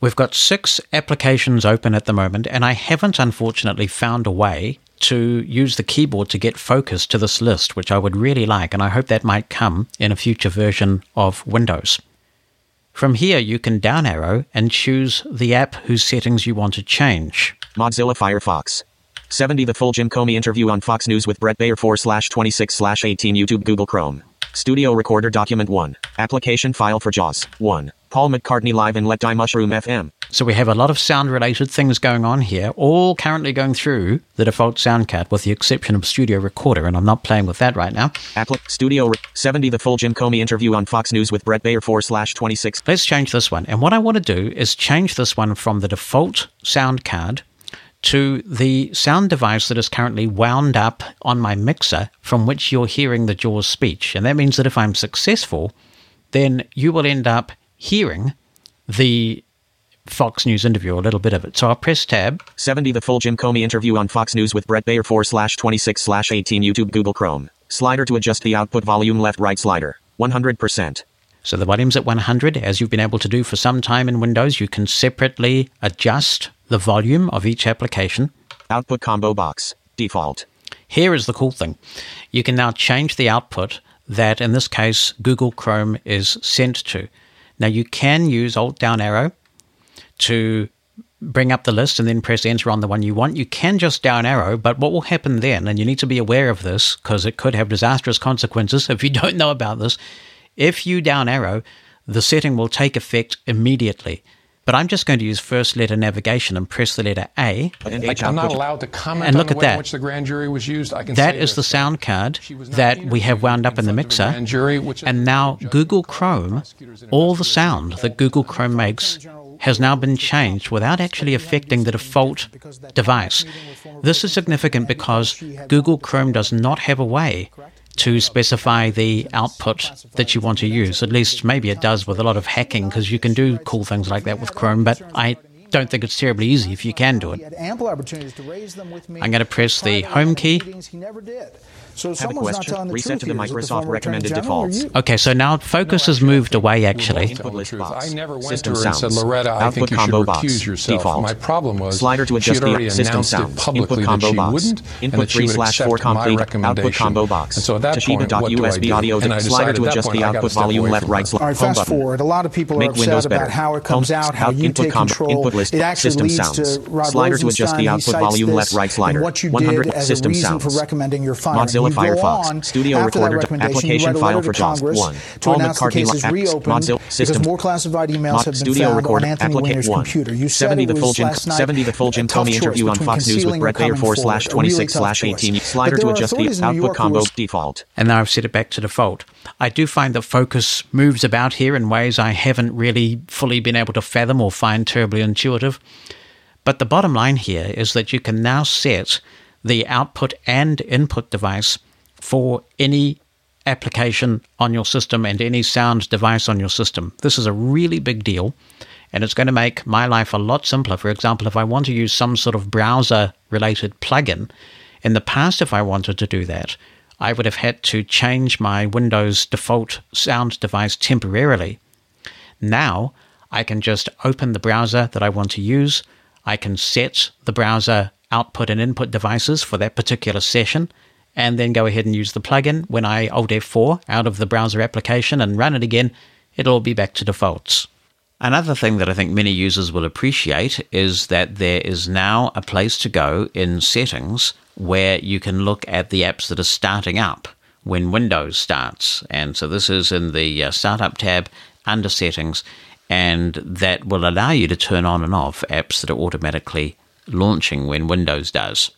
We've got six applications open at the moment, and I haven't unfortunately found a way to use the keyboard to get focus to this list, which I would really like, and I hope that might come in a future version of Windows. From here, you can down arrow and choose the app whose settings you want to change. Mozilla Firefox. 70 The full Jim Comey interview on Fox News with Bret Baier 4 slash 26 slash 18 YouTube Google Chrome. Studio Recorder Document 1. Application file for JAWS. 1. Paul McCartney live and Let Die Mushroom FM. So we have a lot of sound related things going on here, all currently going through the default sound card with the exception of Studio Recorder, and I'm not playing with that right now. Appli- Studio Re- 70 The full Jim Comey interview on Fox News with Bret Baier 4 slash 26. Let's change this one. And what I want to do is change this one from the default sound card to the sound device that is currently wound up on my mixer from which you're hearing the JAWS speech. And that means that if I'm successful, then you will end up hearing the Fox News interview, a little bit of it. So I'll press tab 70 The full Jim Comey interview on Fox News with Bret Baier 4 slash 26 slash 18 YouTube Google Chrome. Slider to adjust the output volume left right slider. 100%. So the volume's at 100. As you've been able to do for some time in Windows, you can separately adjust the volume of each application. Output combo box. Default. Here is the cool thing. You can now change the output that, in this case, Google Chrome is sent to. Now, you can use Alt down arrow to bring up the list and then press enter on the one you want. You can just down arrow, but what will happen then, and you need to be aware of this because it could have disastrous consequences (laughs) if you don't know about this. If you down arrow, the setting will take effect immediately. But I'm just going to use first letter navigation and press the letter A. And H I'm not allowed to comment And on look at that. which the grand jury was used. I can That is the sound card She was not that we have wound up in the front of a mixer. jury, And now Google Chrome, all the sound that Google Chrome makes has now been changed without actually affecting the default device. This is significant because Google Chrome does not have a way to specify the output that you want to use. At least maybe it does with a lot of hacking because you can do cool things like that with Chrome, but I don't think it's terribly easy if you can do it. ample opportunities to raise them with me. I'm gonna press the home key. Meetings, He never did. So Have a someone's not question? telling the Reset truth to the here. Is it Microsoft former recommended Attorney General or defaults. you? Okay, so now focus has moved away actually. Input list Truth. box. I never went System to her and said, sounds. Loretta, I Output think you should combo box. recuse yourself. Default. My problem was Slider to she adjust had already the system announced it sounds. publicly Input that combo she box. wouldn't, and Input that she 3 would slash 4 accept my complete. Output recommendation. combo box. And so at that Toshiba point, dock what do I USB do? audio. And I Slider decided to at that adjust point, the I gotta output step volume away left from right her. slider. All right, Home fast button. forward. A lot of people are Make upset Windows about better. how it comes Home- out, how you input take combo- control. Input list. It actually System leads sounds. to Rod Slider to adjust Rosenstein. the He output cites volume this left right slider. and what you 100 did as system a reason sounds. for recommending your firing. Mozilla you go Firefox. on Studio after Recorder. that recommendation, you Application file for to JAWS. Congress One. to Paul announce the McCartney case is reopened Mozilla because system- more classified emails Mod have been Studio found Recorder. on Anthony Application Weiner's one. computer. You said 70 it the was full Jim, last night 70 the full a Jim Comey interview on Fox News with Bret Baier coming 4 slash forward. A really 26 slash 18. Slider to adjust the authorities in New output combo default. and now I've set it back to default. I do find that focus moves about here in ways I haven't really fully been able to fathom or find terribly intuitive. But the bottom line here is that you can now set the output and input device for any application on your system and any sound device on your system. This is a really big deal and it's going to make my life a lot simpler. For example, if I want to use some sort of browser related plugin, in the past, if I wanted to do that, I would have had to change my Windows default sound device temporarily. Now, I can just open the browser that I want to use. I can set the browser output and input devices for that particular session, and then go ahead and use the plugin. When I Alt F4 out of the browser application and run it again, it'll be back to defaults. Another thing that I think many users will appreciate is that there is now a place to go in settings where you can look at the apps that are starting up when Windows starts. And so this is in the uh, Startup tab under Settings, and that will allow you to turn on and off apps that are automatically launching when Windows does.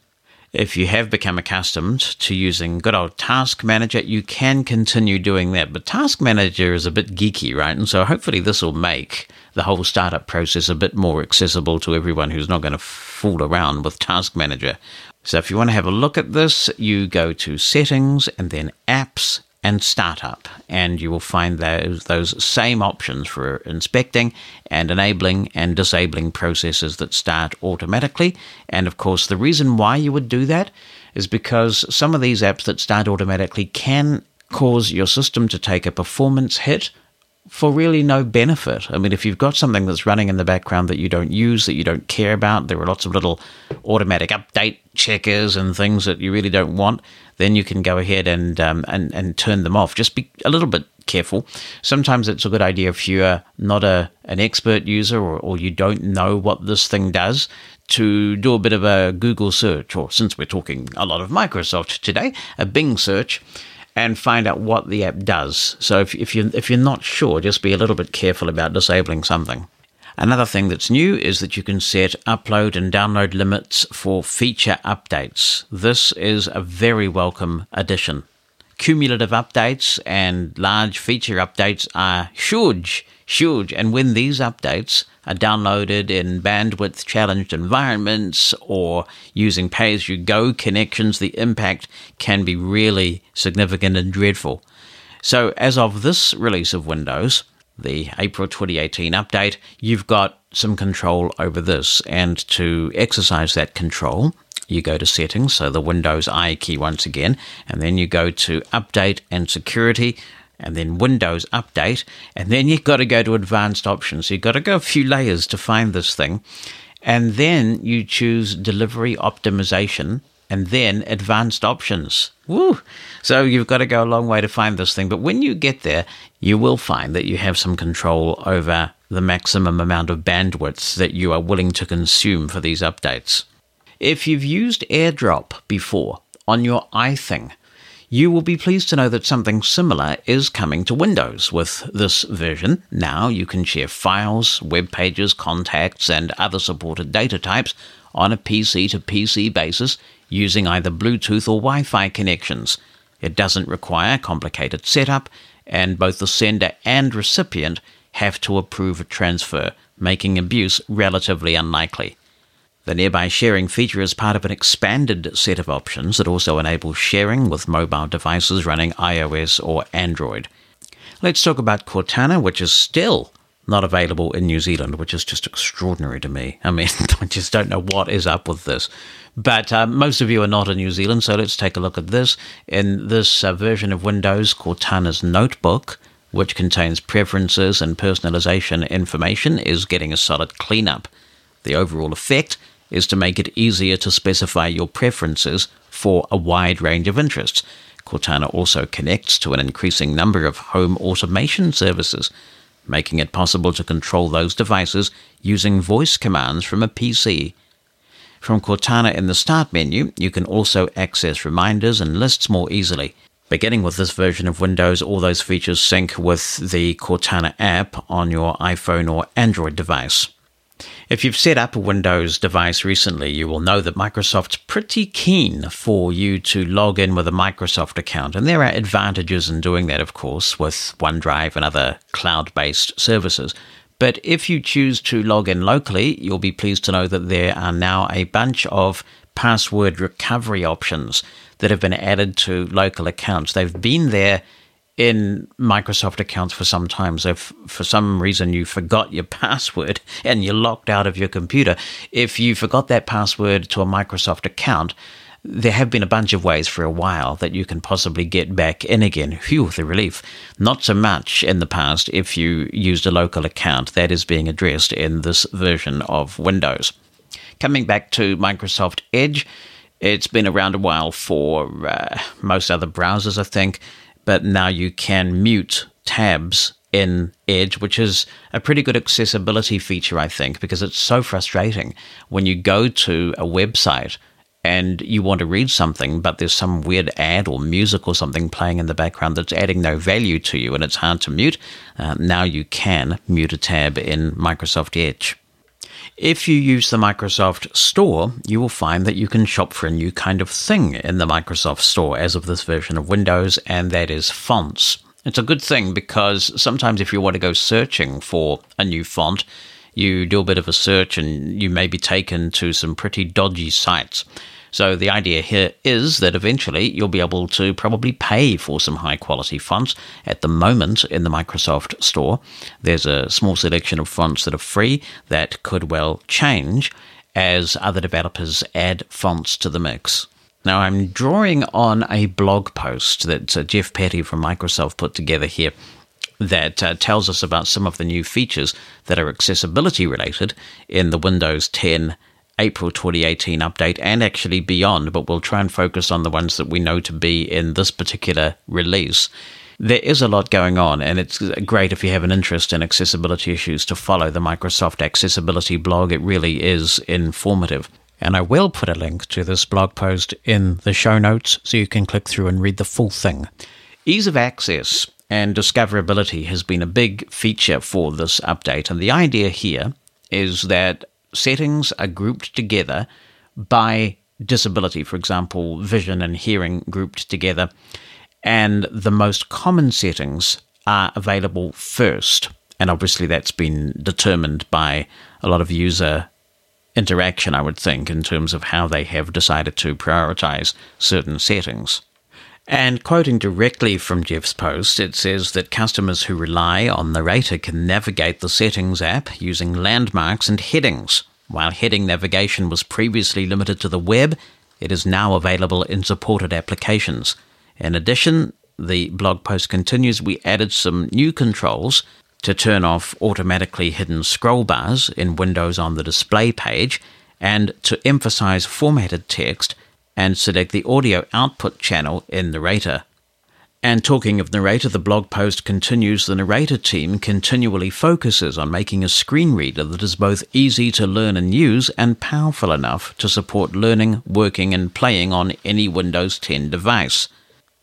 If you have become accustomed to using good old Task Manager, you can continue doing that. But Task Manager is a bit geeky, right? And so hopefully this will make the whole startup process a bit more accessible to everyone who's not going to fool around with Task Manager. So if you want to have a look at this, you go to Settings and then Apps and Startup, and you will find those, those same options for inspecting and enabling and disabling processes that start automatically. And of course, the reason why you would do that is because some of these apps that start automatically can cause your system to take a performance hit for really no benefit. I mean, if you've got something that's running in the background that you don't use, that you don't care about, there are lots of little automatic update checkers and things that you really don't want, then you can go ahead and um, and and turn them off. Just be a little bit careful. Sometimes it's a good idea if you're not a an expert user or, or you don't know what this thing does to do a bit of a Google search, or since we're talking a lot of Microsoft today, a Bing search and find out what the app does. So if, if you if you're not sure, just be a little bit careful about disabling something. Another thing that's new is that you can set upload and download limits for feature updates. This is a very welcome addition. Cumulative updates and large feature updates are huge, huge. And when these updates are downloaded in bandwidth challenged environments or using pay as you go connections, the impact can be really significant and dreadful. So, as of this release of Windows, the April 2018 update, you've got some control over this. And to exercise that control, you go to settings, so the Windows I key once again, and then you go to update and security and then Windows Update, and then you've got to go to Advanced Options. You've got to go a few layers to find this thing, and then you choose Delivery Optimization, and then Advanced Options. Woo! So you've got to go a long way to find this thing, but when you get there, you will find that you have some control over the maximum amount of bandwidth that you are willing to consume for these updates. If you've used AirDrop before on your iThing, you will be pleased to know that something similar is coming to Windows with this version. Now you can share files, web pages, contacts, and other supported data types on a PC to PC basis using either Bluetooth or Wi Fi connections. It doesn't require complicated setup, and both the sender and recipient have to approve a transfer, making abuse relatively unlikely. The nearby sharing feature is part of an expanded set of options that also enables sharing with mobile devices running iOS or Android. Let's talk about Cortana, which is still not available in New Zealand, which is just extraordinary to me. I mean, (laughs) I just don't know what is up with this. But uh, most of you are not in New Zealand, so let's take a look at this. In this uh, version of Windows, Cortana's Notebook, which contains preferences and personalization information, is getting a solid cleanup. The overall effect is to make it easier to specify your preferences for a wide range of interests. Cortana also connects to an increasing number of home automation services, making it possible to control those devices using voice commands from a PC. From Cortana in the Start menu, you can also access reminders and lists more easily. Beginning with this version of Windows, all those features sync with the Cortana app on your iPhone or Android device. If you've set up a Windows device recently, you will know that Microsoft's pretty keen for you to log in with a Microsoft account. And there are advantages in doing that, of course, with OneDrive and other cloud based services. But if you choose to log in locally, you'll be pleased to know that there are now a bunch of password recovery options that have been added to local accounts. They've been there in Microsoft accounts for some time. So if for some reason you forgot your (laughs) password and you're locked out of your computer, if you forgot that password to a Microsoft account, there have been a bunch of ways for a while that you can possibly get back in again. Phew, the relief. Not so much in the past if you used a local account. That is being addressed in this version of Windows. Coming back to Microsoft Edge, It's been around a while for uh, most other browsers, I think, but now you can mute tabs in Edge, which is a pretty good accessibility feature, I think, because it's so frustrating when you go to a website and you want to read something, but there's some weird ad or music or something playing in the background that's adding no value to you and it's hard to mute. Uh, now you can mute a tab in Microsoft Edge. If you use the Microsoft Store, you will find that you can shop for a new kind of thing in the Microsoft Store as of this version of Windows, and that is fonts. It's a good thing because sometimes if you want to go searching for a new font, you do a bit of a search and you may be taken to some pretty dodgy sites. So the idea here is that eventually you'll be able to probably pay for some high quality fonts. At the moment in the Microsoft Store, there's a small selection of fonts that are free that could well change as other developers add fonts to the mix. Now, I'm drawing on a blog post that uh, Jeff Petty from Microsoft put together here that uh, tells us about some of the new features that are accessibility related in the Windows 10 April 2018 update and actually beyond, but we'll try and focus on the ones that we know to be in this particular release. There is a lot going on, and it's great if you have an interest in accessibility issues to follow the Microsoft Accessibility blog. It really is informative. And I will put a link to this blog post in the show notes so you can click through and read the full thing. Ease of access and discoverability has been a big feature for this update. And the idea here is that settings are grouped together by disability, for example, vision and hearing grouped together, and the most common settings are available first. And obviously, that's been determined by a lot of user interaction, I would think, in terms of how they have decided to prioritize certain settings. And quoting directly from Jeff's post, it says that customers who rely on the Narrator can navigate the Settings app using landmarks and headings. While heading navigation was previously limited to the web, it is now available in supported applications. In addition, the blog post continues, we added some new controls to turn off automatically hidden scroll bars in Windows on the display page and to emphasize formatted text and select the audio output channel in Narrator. And talking of Narrator, the blog post continues the Narrator team continually focuses on making a screen reader that is both easy to learn and use and powerful enough to support learning, working, and playing on any Windows 10 device.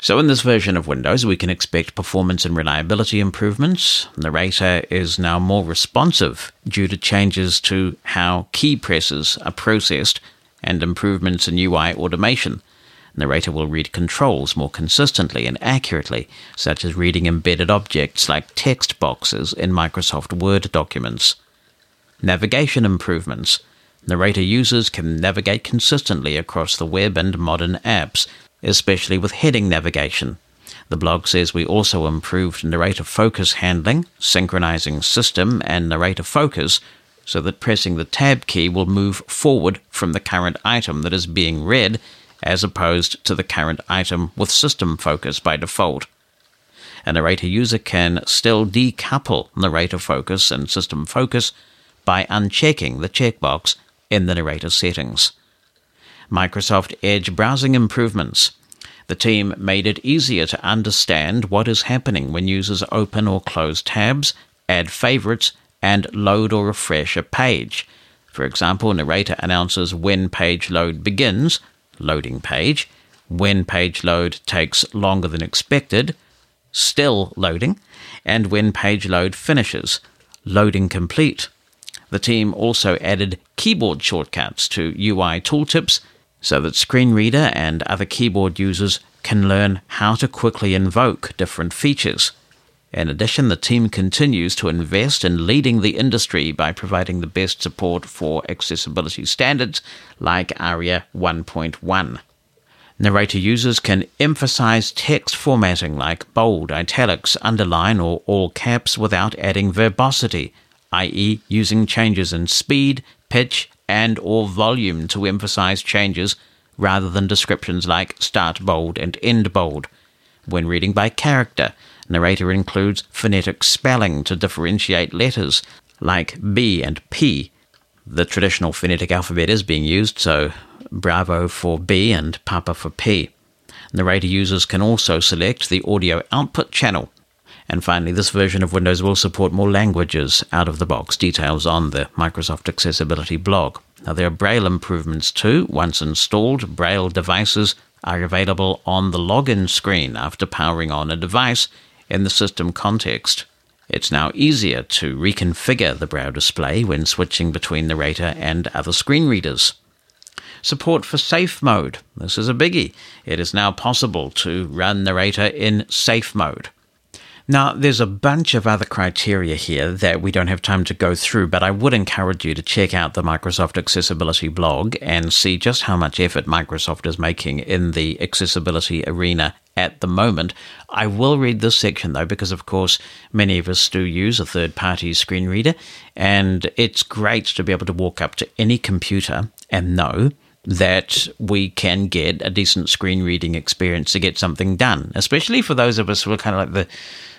So, in this version of Windows, we can expect performance and reliability improvements. Narrator is now more responsive due to changes to how key presses are processed and improvements in UI automation. Narrator will read controls more consistently and accurately, such as reading embedded objects like text boxes in Microsoft Word documents. Navigation improvements. Narrator users can navigate consistently across the web and modern apps, especially with heading navigation. The blog says we also improved narrator focus handling, synchronizing system and narrator focus so that pressing the tab key will move forward from the current item that is being read as opposed to the current item with system focus by default. A narrator user can still decouple narrator focus and system focus by unchecking the checkbox in the narrator settings. Microsoft Edge browsing improvements. The team made it easier to understand what is happening when users open or close tabs, add favorites, and load or refresh a page. For example, narrator announces when page load begins, loading page, when page load takes longer than expected, still loading, and when page load finishes, loading complete. The team also added keyboard shortcuts to UI tooltips so that screen reader and other keyboard users can learn how to quickly invoke different features. In addition, the team continues to invest in leading the industry by providing the best support for accessibility standards like ARIA 1.1. Narrator users can emphasize text formatting like bold, italics, underline, or all caps without adding verbosity, i.e., using changes in speed, pitch, and or volume to emphasize changes rather than descriptions like start bold and end bold. When reading by character, Narrator includes phonetic spelling to differentiate letters like B and P. The traditional phonetic alphabet is being used, so Bravo for B and Papa for P. Narrator users can also select the audio output channel. And finally, this version of Windows will support more languages out of the box. Details on the Microsoft Accessibility blog. Now, there are Braille improvements too. Once installed, Braille devices are available on the login screen after powering on a device in the system context. It's now easier to reconfigure the Braille display when switching between narrator and other screen readers. Support for safe mode. This is a biggie. It is now possible to run narrator in safe mode. Now, there's a bunch of other criteria here that we don't have time to go through, but I would encourage you to check out the Microsoft Accessibility blog and see just how much effort Microsoft is making in the accessibility arena at the moment. I will read this section though, because of course, many of us do use a third party screen reader, and it's great to be able to walk up to any computer and know that we can get a decent screen reading experience to get something done, especially for those of us who are kind of like the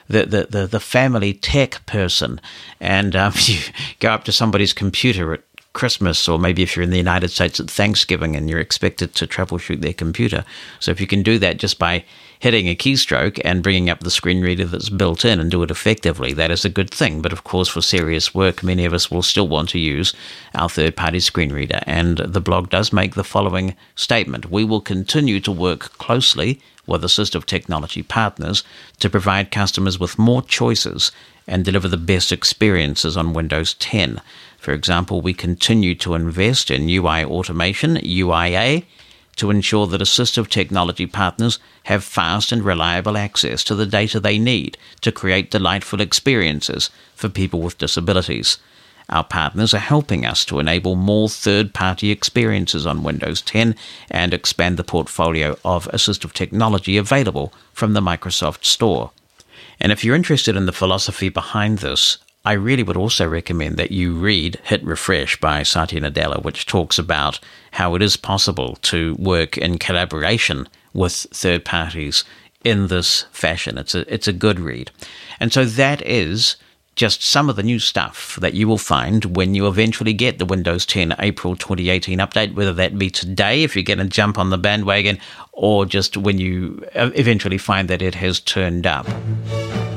the, the, the, the family tech person, and um, (laughs) you go up to somebody's computer at Christmas, or maybe if you're in the United States at Thanksgiving and you're expected to troubleshoot their computer. So if you can do that just by hitting a keystroke and bringing up the screen reader that's built in and do it effectively, that is a good thing. But of course, for serious work, many of us will still want to use our third party screen reader. And the blog does make the following statement We will continue to work closely with assistive technology partners to provide customers with more choices and deliver the best experiences on Windows 10. For example, we continue to invest in UI automation, UIA, to ensure that assistive technology partners have fast and reliable access to the data they need to create delightful experiences for people with disabilities. Our partners are helping us to enable more third party experiences on Windows 10 and expand the portfolio of assistive technology available from the Microsoft Store. And if you're interested in the philosophy behind this, I really would also recommend that you read Hit Refresh by Satya Nadella, which talks about how it is possible to work in collaboration with third parties in this fashion. It's a, it's a good read. And so that is just some of the new stuff that you will find when you eventually get the Windows 10 April 2018 update, whether that be today if you're going to jump on the bandwagon, or just when you uh, eventually find that it has turned up.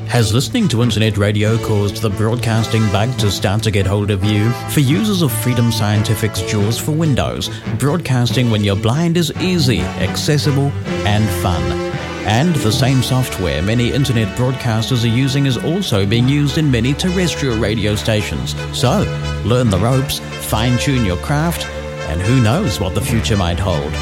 Has listening to internet radio caused the broadcasting bug to start to get hold of you? For users of Freedom Scientific's JAWS for Windows, broadcasting when you're blind is easy, accessible, and fun. And the same software many internet broadcasters are using is also being used in many terrestrial radio stations. So, learn the ropes, fine tune your craft, and who knows what the future might hold.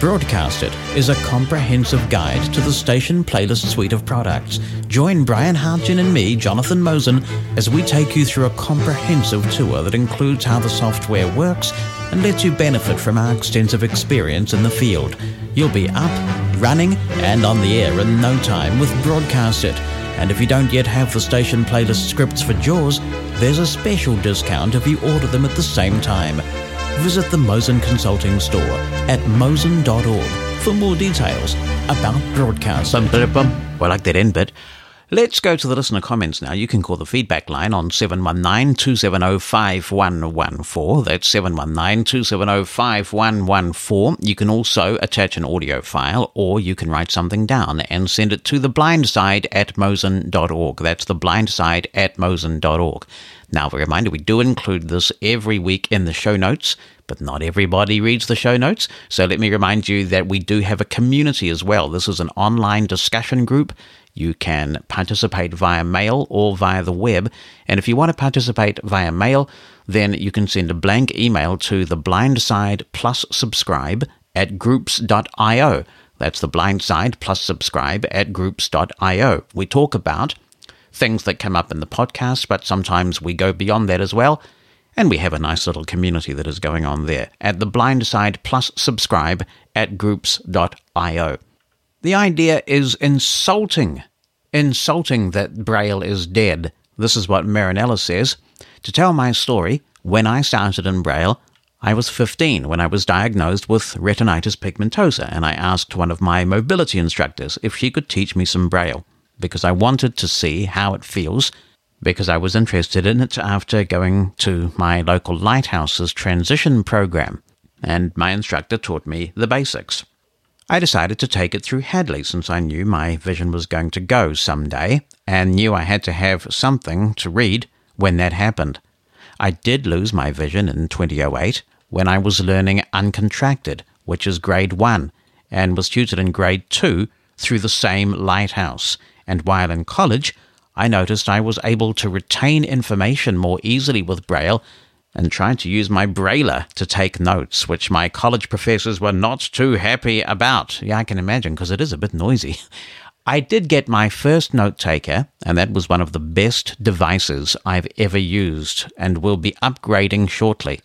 Broadcast It is a comprehensive guide to the station playlist suite of products. Join Brian Hartgen and me, Jonathan Mosen, as we take you through a comprehensive tour that includes how the software works and lets you benefit from our extensive experience in the field. You'll be up, running, and on the air in no time with Broadcast It. And if you don't yet have the station playlist scripts for JAWS, there's a special discount if you order them at the same time. Visit the Mosen Consulting store at mosen.org for more details about. Bum, bum, bum. Well, I like that end bit. Let's go to the listener comments now. You can call the feedback line on 719 270 5114. That's 719 270 5114. You can also attach an audio file or you can write something down and send it to the blindside at mosen.org. That's the blindside at mosen.org. Now, a reminder we do include this every week in the show notes, but not everybody reads the show notes. So let me remind you that we do have a community as well. This is an online discussion group. You can participate via mail or via the web. And if you want to participate via mail, then you can send a blank email to the blindside plus subscribe at groups.io. That's the blindside plus subscribe at groups.io. We talk about things that come up in the podcast, but sometimes we go beyond that as well. And we have a nice little community that is going on there at the blindside plus subscribe at groups.io. The idea is insulting. Insulting that Braille is dead. This is what Marinella says. To tell my story, when I started in Braille, I was 15 when I was diagnosed with retinitis pigmentosa, and I asked one of my mobility instructors if she could teach me some Braille, because I wanted to see how it feels, because I was interested in it after going to my local lighthouse's transition program. and my instructor taught me the basics. I decided to take it through Hadley since I knew my vision was going to go someday and knew I had to have something to read when that happened. I did lose my vision in 2008 when I was learning uncontracted, which is grade 1, and was tutored in grade 2 through the same lighthouse. And while in college, I noticed I was able to retain information more easily with Braille and tried to use my brailler to take notes, which my college professors were not too happy about. Yeah, I can imagine, because it is a bit noisy. (laughs) I did get my first note taker, and that was one of the best devices I've ever used and will be upgrading shortly.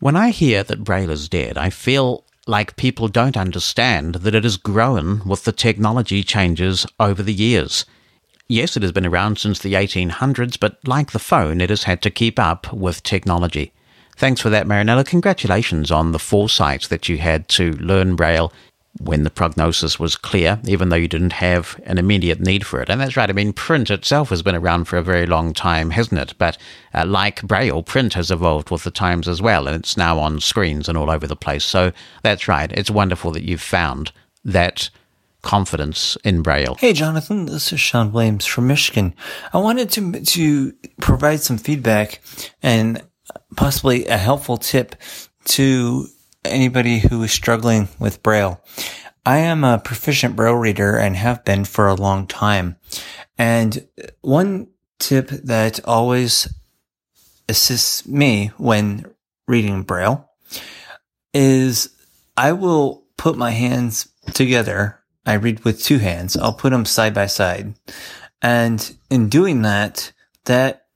When I hear that Braille is dead, I feel like people don't understand that it has grown with the technology changes over the years. Yes, it has been around since the 1800s, but like the phone, it has had to keep up with technology. Thanks for that, Marinella. Congratulations on the foresight that you had to learn Braille when the prognosis was clear, even though you didn't have an immediate need for it. And that's right. I mean, print itself has been around for a very long time, hasn't it? But uh, like Braille, print has evolved with the times as well, and it's now on screens and all over the place. So that's right. It's wonderful that you've found that confidence in Braille. Hey, Jonathan, this is Sean Williams from Michigan. I wanted to to provide some feedback and possibly a helpful tip to anybody who is struggling with Braille. I am a proficient Braille reader and have been for a long time. And one tip that always assists me when reading Braille is I will put my hands together. I read with two hands. I'll put them side by side. And in doing that, that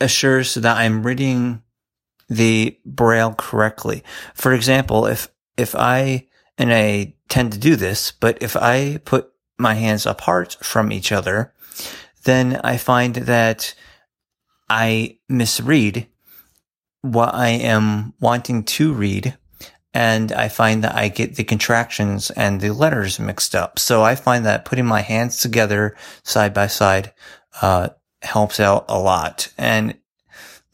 assures that I'm reading the braille correctly. For example, if, if I, and I tend to do this, but if I put my hands apart from each other, then I find that I misread what I am wanting to read. And I find that I get the contractions and the letters mixed up. So I find that putting my hands together side by side, uh, helps out a lot. And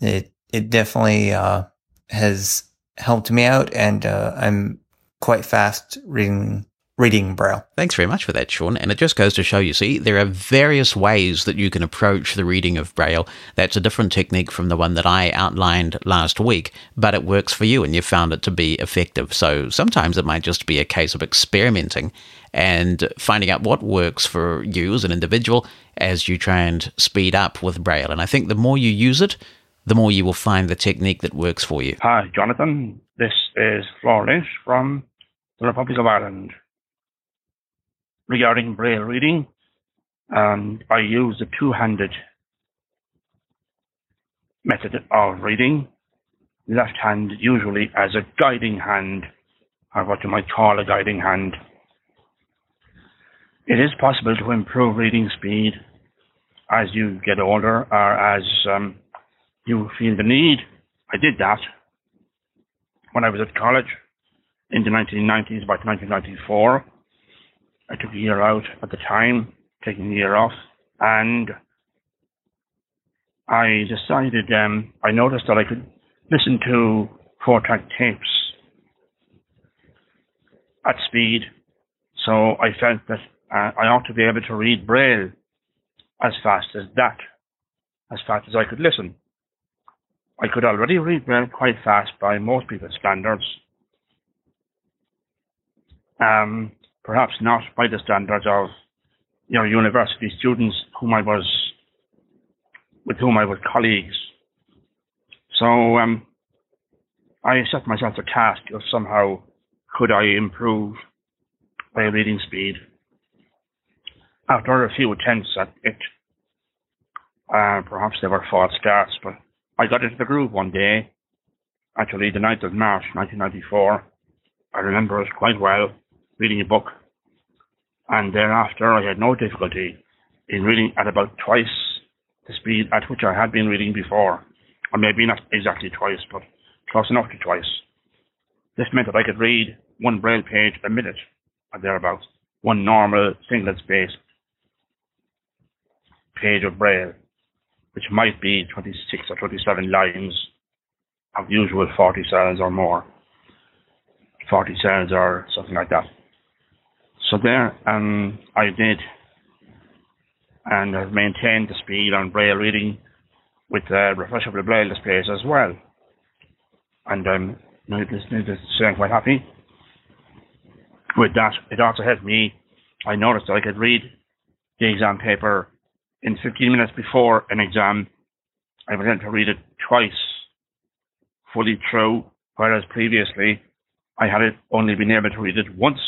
it it definitely uh, has helped me out, and uh, I'm quite fast reading reading Braille. Thanks very much for that, Sean. And it just goes to show you, see, there are various ways that you can approach the reading of Braille. That's a different technique from the one that I outlined last week, but it works for you and you found it to be effective. So sometimes it might just be a case of experimenting and finding out what works for you as an individual as you try and speed up with Braille. And I think the more you use it, the more you will find the technique that works for you. Hi, Jonathan. This is Florence from the Republic of Ireland. Regarding Braille reading, um, I use the two-handed method of reading. Left hand usually as a guiding hand, or what you might call a guiding hand. It is possible to improve reading speed as you get older or as um, you feel the need. I did that when I was at college in the 1990s, about 1994. I took a year out at the time, taking a year off, and I decided, um, I noticed that I could listen to four track tapes at speed. So I felt that uh, I ought to be able to read Braille as fast as that, as fast as I could listen. I could already read Braille quite fast by most people's standards. Um, perhaps not by the standards of you know university students whom I was with whom I was colleagues. So um, I set myself a task of somehow could I improve my reading speed. After a few attempts at it, uh, perhaps they were false starts, but I got into the groove one day, actually the 9th of March 1994. I remember it quite well, reading a book. And thereafter, I had no difficulty in reading at about twice the speed at which I had been reading before. Or maybe not exactly twice, but close enough to twice. This meant that I could read one braille page a minute or thereabouts, one normal single spaced page of braille which might be 26 or 27 lines of usual 40 cells or more. 40 cells or something like that. So there, um, I did, and I've maintained the speed on braille reading with uh, refreshable braille displays as well. And I'm needless, needless to say, I'm quite happy with that. It also helped me. I noticed that I could read the exam paper in 15 minutes before an exam. I was able to read it twice fully through, whereas previously I had it only been able to read it once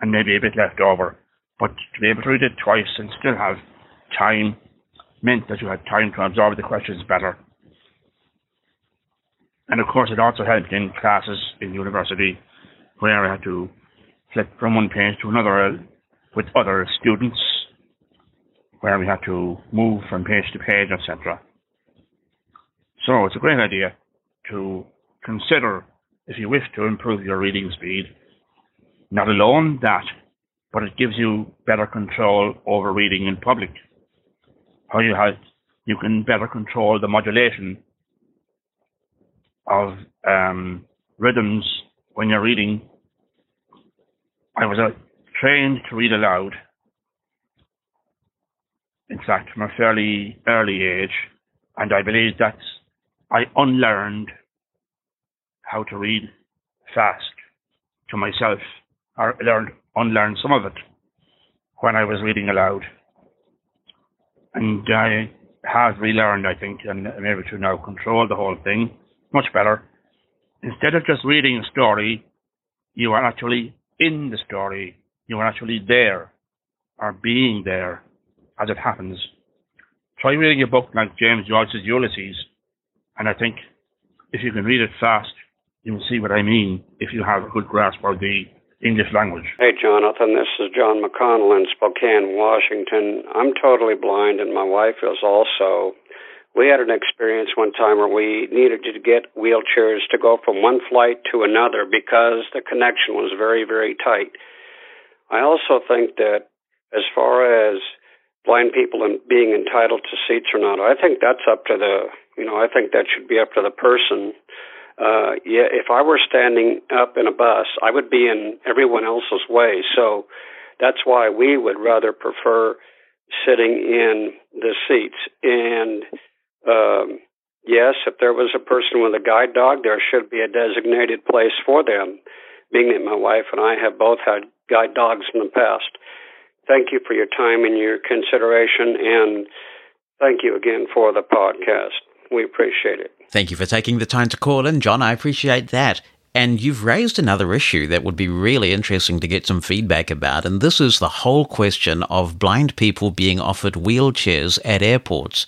and maybe a bit left over. But to be able to read it twice and still have time meant that you had time to absorb the questions better. And of course, it also helped in classes in university where I had to flip from one page to another with other students, where we had to move from page to page, etc. So it's a great idea to consider if you wish to improve your reading speed. Not alone that, but it gives you better control over reading in public. How you have, you can better control the modulation of um, rhythms when you're reading. I was uh, trained to read aloud. In fact, from a fairly early age, and I believe that's I unlearned how to read fast to myself, or learned unlearned some of it when I was reading aloud. And I have relearned, I think, and I'm able to now control the whole thing much better. Instead of just reading a story, you are actually in the story. You are actually there, or being there as it happens. Try reading a book like James Joyce's Ulysses, and I think if you can read it fast, you will see what I mean if you have a good grasp of the English language. Hey, Jonathan, this is John McConnell in Spokane, Washington. I'm totally blind, and my wife is also. We had an experience one time where we needed to get wheelchairs to go from one flight to another because the connection was very, very tight. I also think that as far as blind people and being entitled to seats or not, I think that's up to the, you know, I think that should be up to the person. Uh, yeah, if I were standing up in a bus, I would be in everyone else's way. So that's why we would rather prefer sitting in the seats. And um, yes, if there was a person with a guide dog, there should be a designated place for them. Being that my wife and I have both had guide dogs in the past. Thank you for your time and your consideration, and thank you again for the podcast. We appreciate it. Thank you for taking the time to call in, John. I appreciate that. And you've raised another issue that would be really interesting to get some feedback about, and this is the whole question of blind people being offered wheelchairs at airports.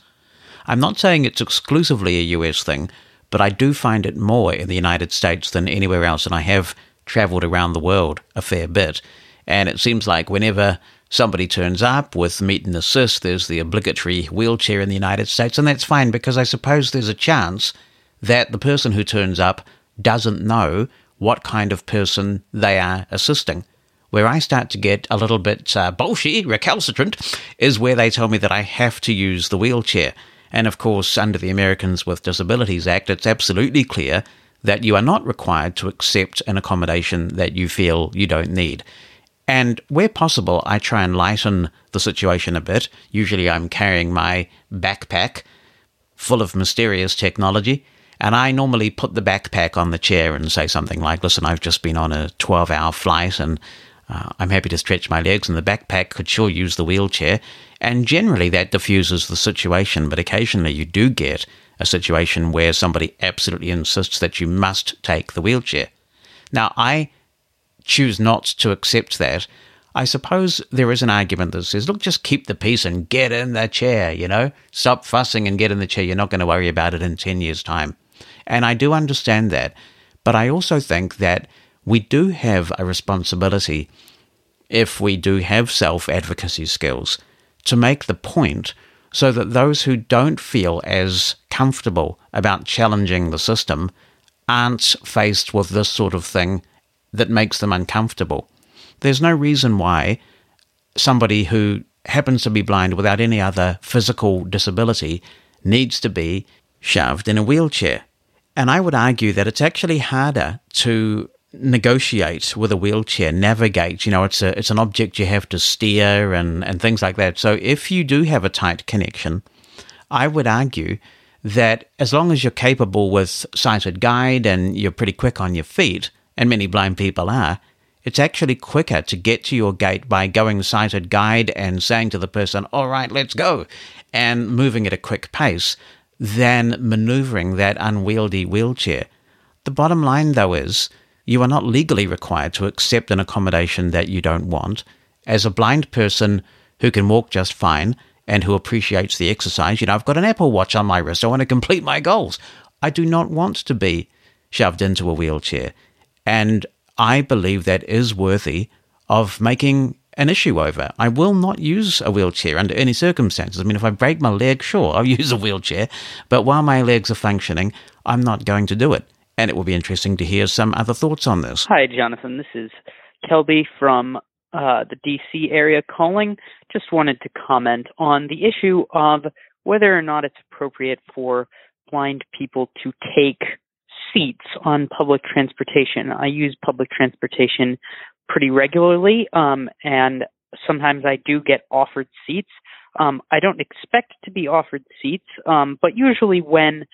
I'm not saying it's exclusively a US thing, but I do find it more in the United States than anywhere else, and I have traveled around the world a fair bit. And it seems like whenever somebody turns up with meet and assist, there's the obligatory wheelchair in the United States, and that's fine because I suppose there's a chance that the person who turns up doesn't know what kind of person they are assisting. Where I start to get a little bit uh, recalcitrant, is where they tell me that I have to use the wheelchair. And of course, under the Americans with Disabilities Act, it's absolutely clear that you are not required to accept an accommodation that you feel you don't need. And where possible, I try and lighten the situation a bit. Usually, I'm carrying my backpack full of mysterious technology, and I normally put the backpack on the chair and say something like, Listen, I've just been on a 12 hour flight and uh, I'm happy to stretch my legs, and the backpack could sure use the wheelchair. And generally, that diffuses the situation, but occasionally, you do get a situation where somebody absolutely insists that you must take the wheelchair. Now, I choose not to accept that. I suppose there is an argument that says, look, just keep the peace and get in the chair, you know? Stop fussing and get in the chair. You're not going to worry about it in 10 years' time. And I do understand that. But I also think that we do have a responsibility, if we do have self advocacy skills, to make the point so that those who don't feel as comfortable about challenging the system aren't faced with this sort of thing that makes them uncomfortable. There's no reason why somebody who happens to be blind without any other physical disability needs to be shoved in a wheelchair. And I would argue that it's actually harder to negotiate with a wheelchair, navigate. You know, it's a it's an object you have to steer and and things like that. So if you do have a tight connection, I would argue that as long as you're capable with sighted guide and you're pretty quick on your feet, and many blind people are, it's actually quicker to get to your gate by going sighted guide and saying to the person, "All right, let's go," and moving at a quick pace than maneuvering that unwieldy wheelchair. The bottom line, though, is you are not legally required to accept an accommodation that you don't want. As a blind person who can walk just fine and who appreciates the exercise, you know, I've got an Apple Watch on my wrist. I want to complete my goals. I do not want to be shoved into a wheelchair. And I believe that is worthy of making an issue over. I will not use a wheelchair under any circumstances. I mean, if I break my leg, sure, I'll (laughs) use a wheelchair, but while my legs are functioning, I'm not going to do it. And it will be interesting to hear some other thoughts on this. Hi, Jonathan. This is Kelby from uh, the DC area calling. Just wanted to comment on the issue of whether or not it's appropriate for blind people to take seats on public transportation. I use public transportation pretty regularly, um, and sometimes I do get offered seats. Um, I don't expect to be offered seats, um, but usually when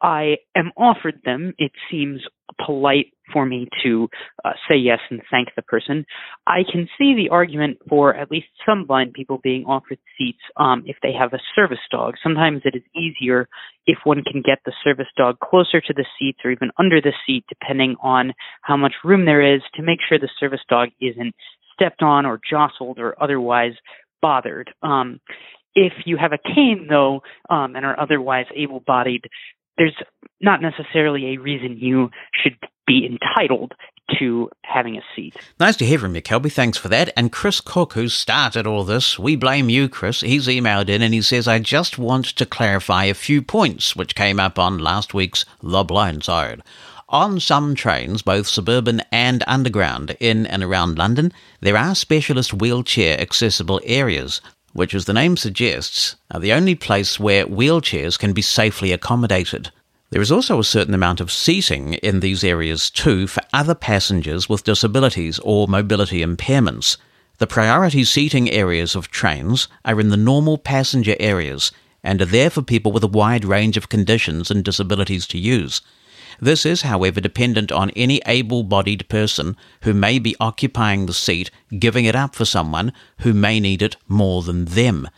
I am offered them, it seems polite for me to uh, say yes and thank the person. I can see the argument for at least some blind people being offered seats um, if they have a service dog. Sometimes it is easier if one can get the service dog closer to the seats or even under the seat, depending on how much room there is, to make sure the service dog isn't stepped on or jostled or otherwise bothered. Um, if you have a cane, though, um, and are otherwise able bodied, there's not necessarily a reason you should be entitled to having a seat. Nice to hear from you, Kelby. Thanks for that. And Chris Cook, who started all this, we blame you, Chris. He's emailed in and he says, I just want to clarify a few points which came up on last week's The Blind Side. On some trains, both suburban and underground, in and around London, there are specialist wheelchair accessible areas which, as the name suggests, are the only place where wheelchairs can be safely accommodated. There is also a certain amount of seating in these areas too for other passengers with disabilities or mobility impairments. The priority seating areas of trains are in the normal passenger areas and are there for people with a wide range of conditions and disabilities to use. This is, however, dependent on any able bodied person who may be occupying the seat giving it up for someone who may need it more than them.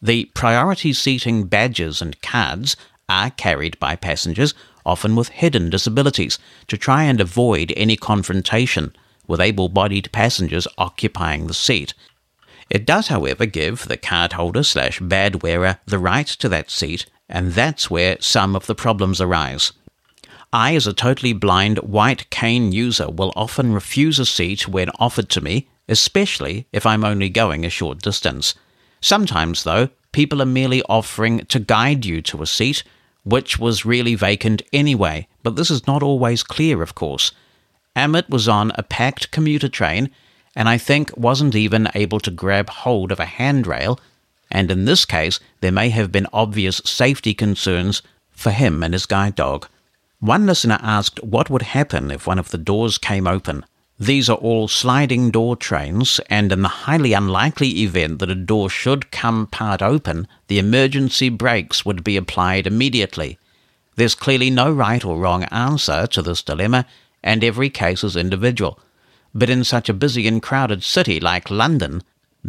The priority seating badges and cards are carried by passengers, often with hidden disabilities, to try and avoid any confrontation with able bodied passengers occupying the seat. It does, however, give the card holder slash bad wearer the right to that seat, and that's where some of the problems arise. I, as a totally blind white cane user, will often refuse a seat when offered to me, especially if I'm only going a short distance. Sometimes, though, people are merely offering to guide you to a seat, which was really vacant anyway, but this is not always clear, of course. Amit was on a packed commuter train, and I think wasn't even able to grab hold of a handrail, and in this case, there may have been obvious safety concerns for him and his guide dog. One listener asked what would happen if one of the doors came open. These are all sliding door trains, and in the highly unlikely event that a door should come part open, the emergency brakes would be applied immediately. There's clearly no right or wrong answer to this dilemma, and every case is individual. But in such a busy and crowded city like London,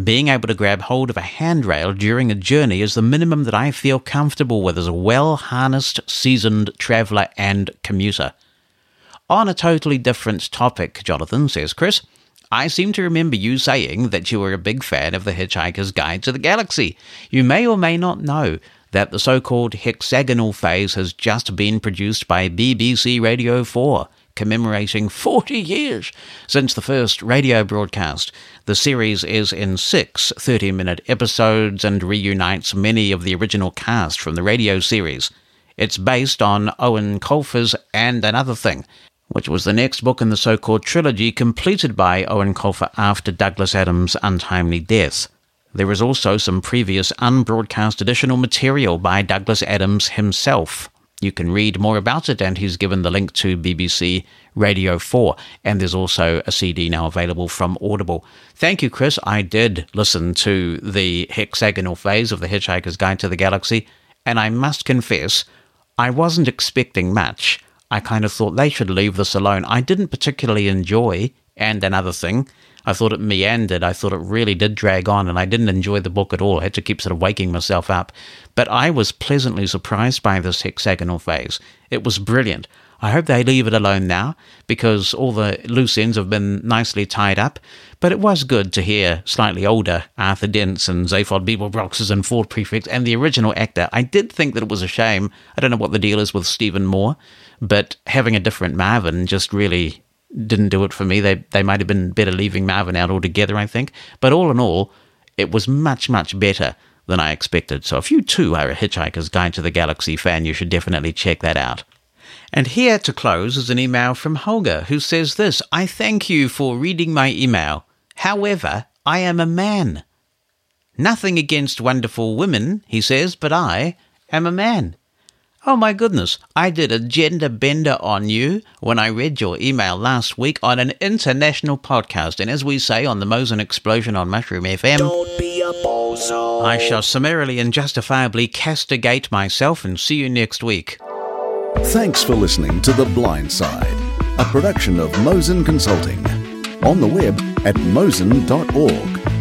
being able to grab hold of a handrail during a journey is the minimum that I feel comfortable with as a well harnessed, seasoned traveller and commuter. On a totally different topic, Jonathan, says Chris, I seem to remember you saying that you were a big fan of The Hitchhiker's Guide to the Galaxy. You may or may not know that the so called hexagonal phase has just been produced by BBC Radio 4 commemorating 40 years since the first radio broadcast. The series is in six 30 minute episodes and reunites many of the original cast from the radio series. It's based on Eoin Colfer's And Another Thing, which was the next book in the so called trilogy completed by Eoin Colfer after Douglas Adams' untimely death. There is also some previous unbroadcast additional material by Douglas Adams himself. You can read more about it, and he's given the link to BBC Radio 4. And there's also a CD now available from Audible. Thank you, Chris. I did listen to the hexagonal phase of The Hitchhiker's Guide to the Galaxy, and I must confess, I wasn't expecting much. I kind of thought they should leave this alone. I didn't particularly enjoy And Another Thing. I thought it meandered. I thought it really did drag on, and I didn't enjoy the book at all. I had to keep sort of waking myself up. But I was pleasantly surprised by this hexagonal phase. It was brilliant. I hope they leave it alone now, because all the loose ends have been nicely tied up. But it was good to hear slightly older Arthur Dents and Zaphod Beeblebroxes and Ford Prefects and the original actor. I did think that it was a shame. I don't know what the deal is with Stephen Moore, but having a different Marvin just really didn't do it for me. They they might have been better leaving Marvin out altogether, I think. But all in all, it was much much better than I expected. So if you too are a Hitchhiker's Guide to the Galaxy fan, you should definitely check that out. And here to close is an email from Holger who says this I thank you for reading my email. However, I am a man. Nothing against wonderful women, he says, but I am a man. Oh my goodness, I did a gender bender on you when I read your email last week on an international podcast. And as we say on the Mosen Explosion on Mushroom FM, Don't be a bozo. I shall summarily and justifiably castigate myself and see you next week. Thanks for listening to The Blind Side, a production of Mosen Consulting. On the web at mosen.org.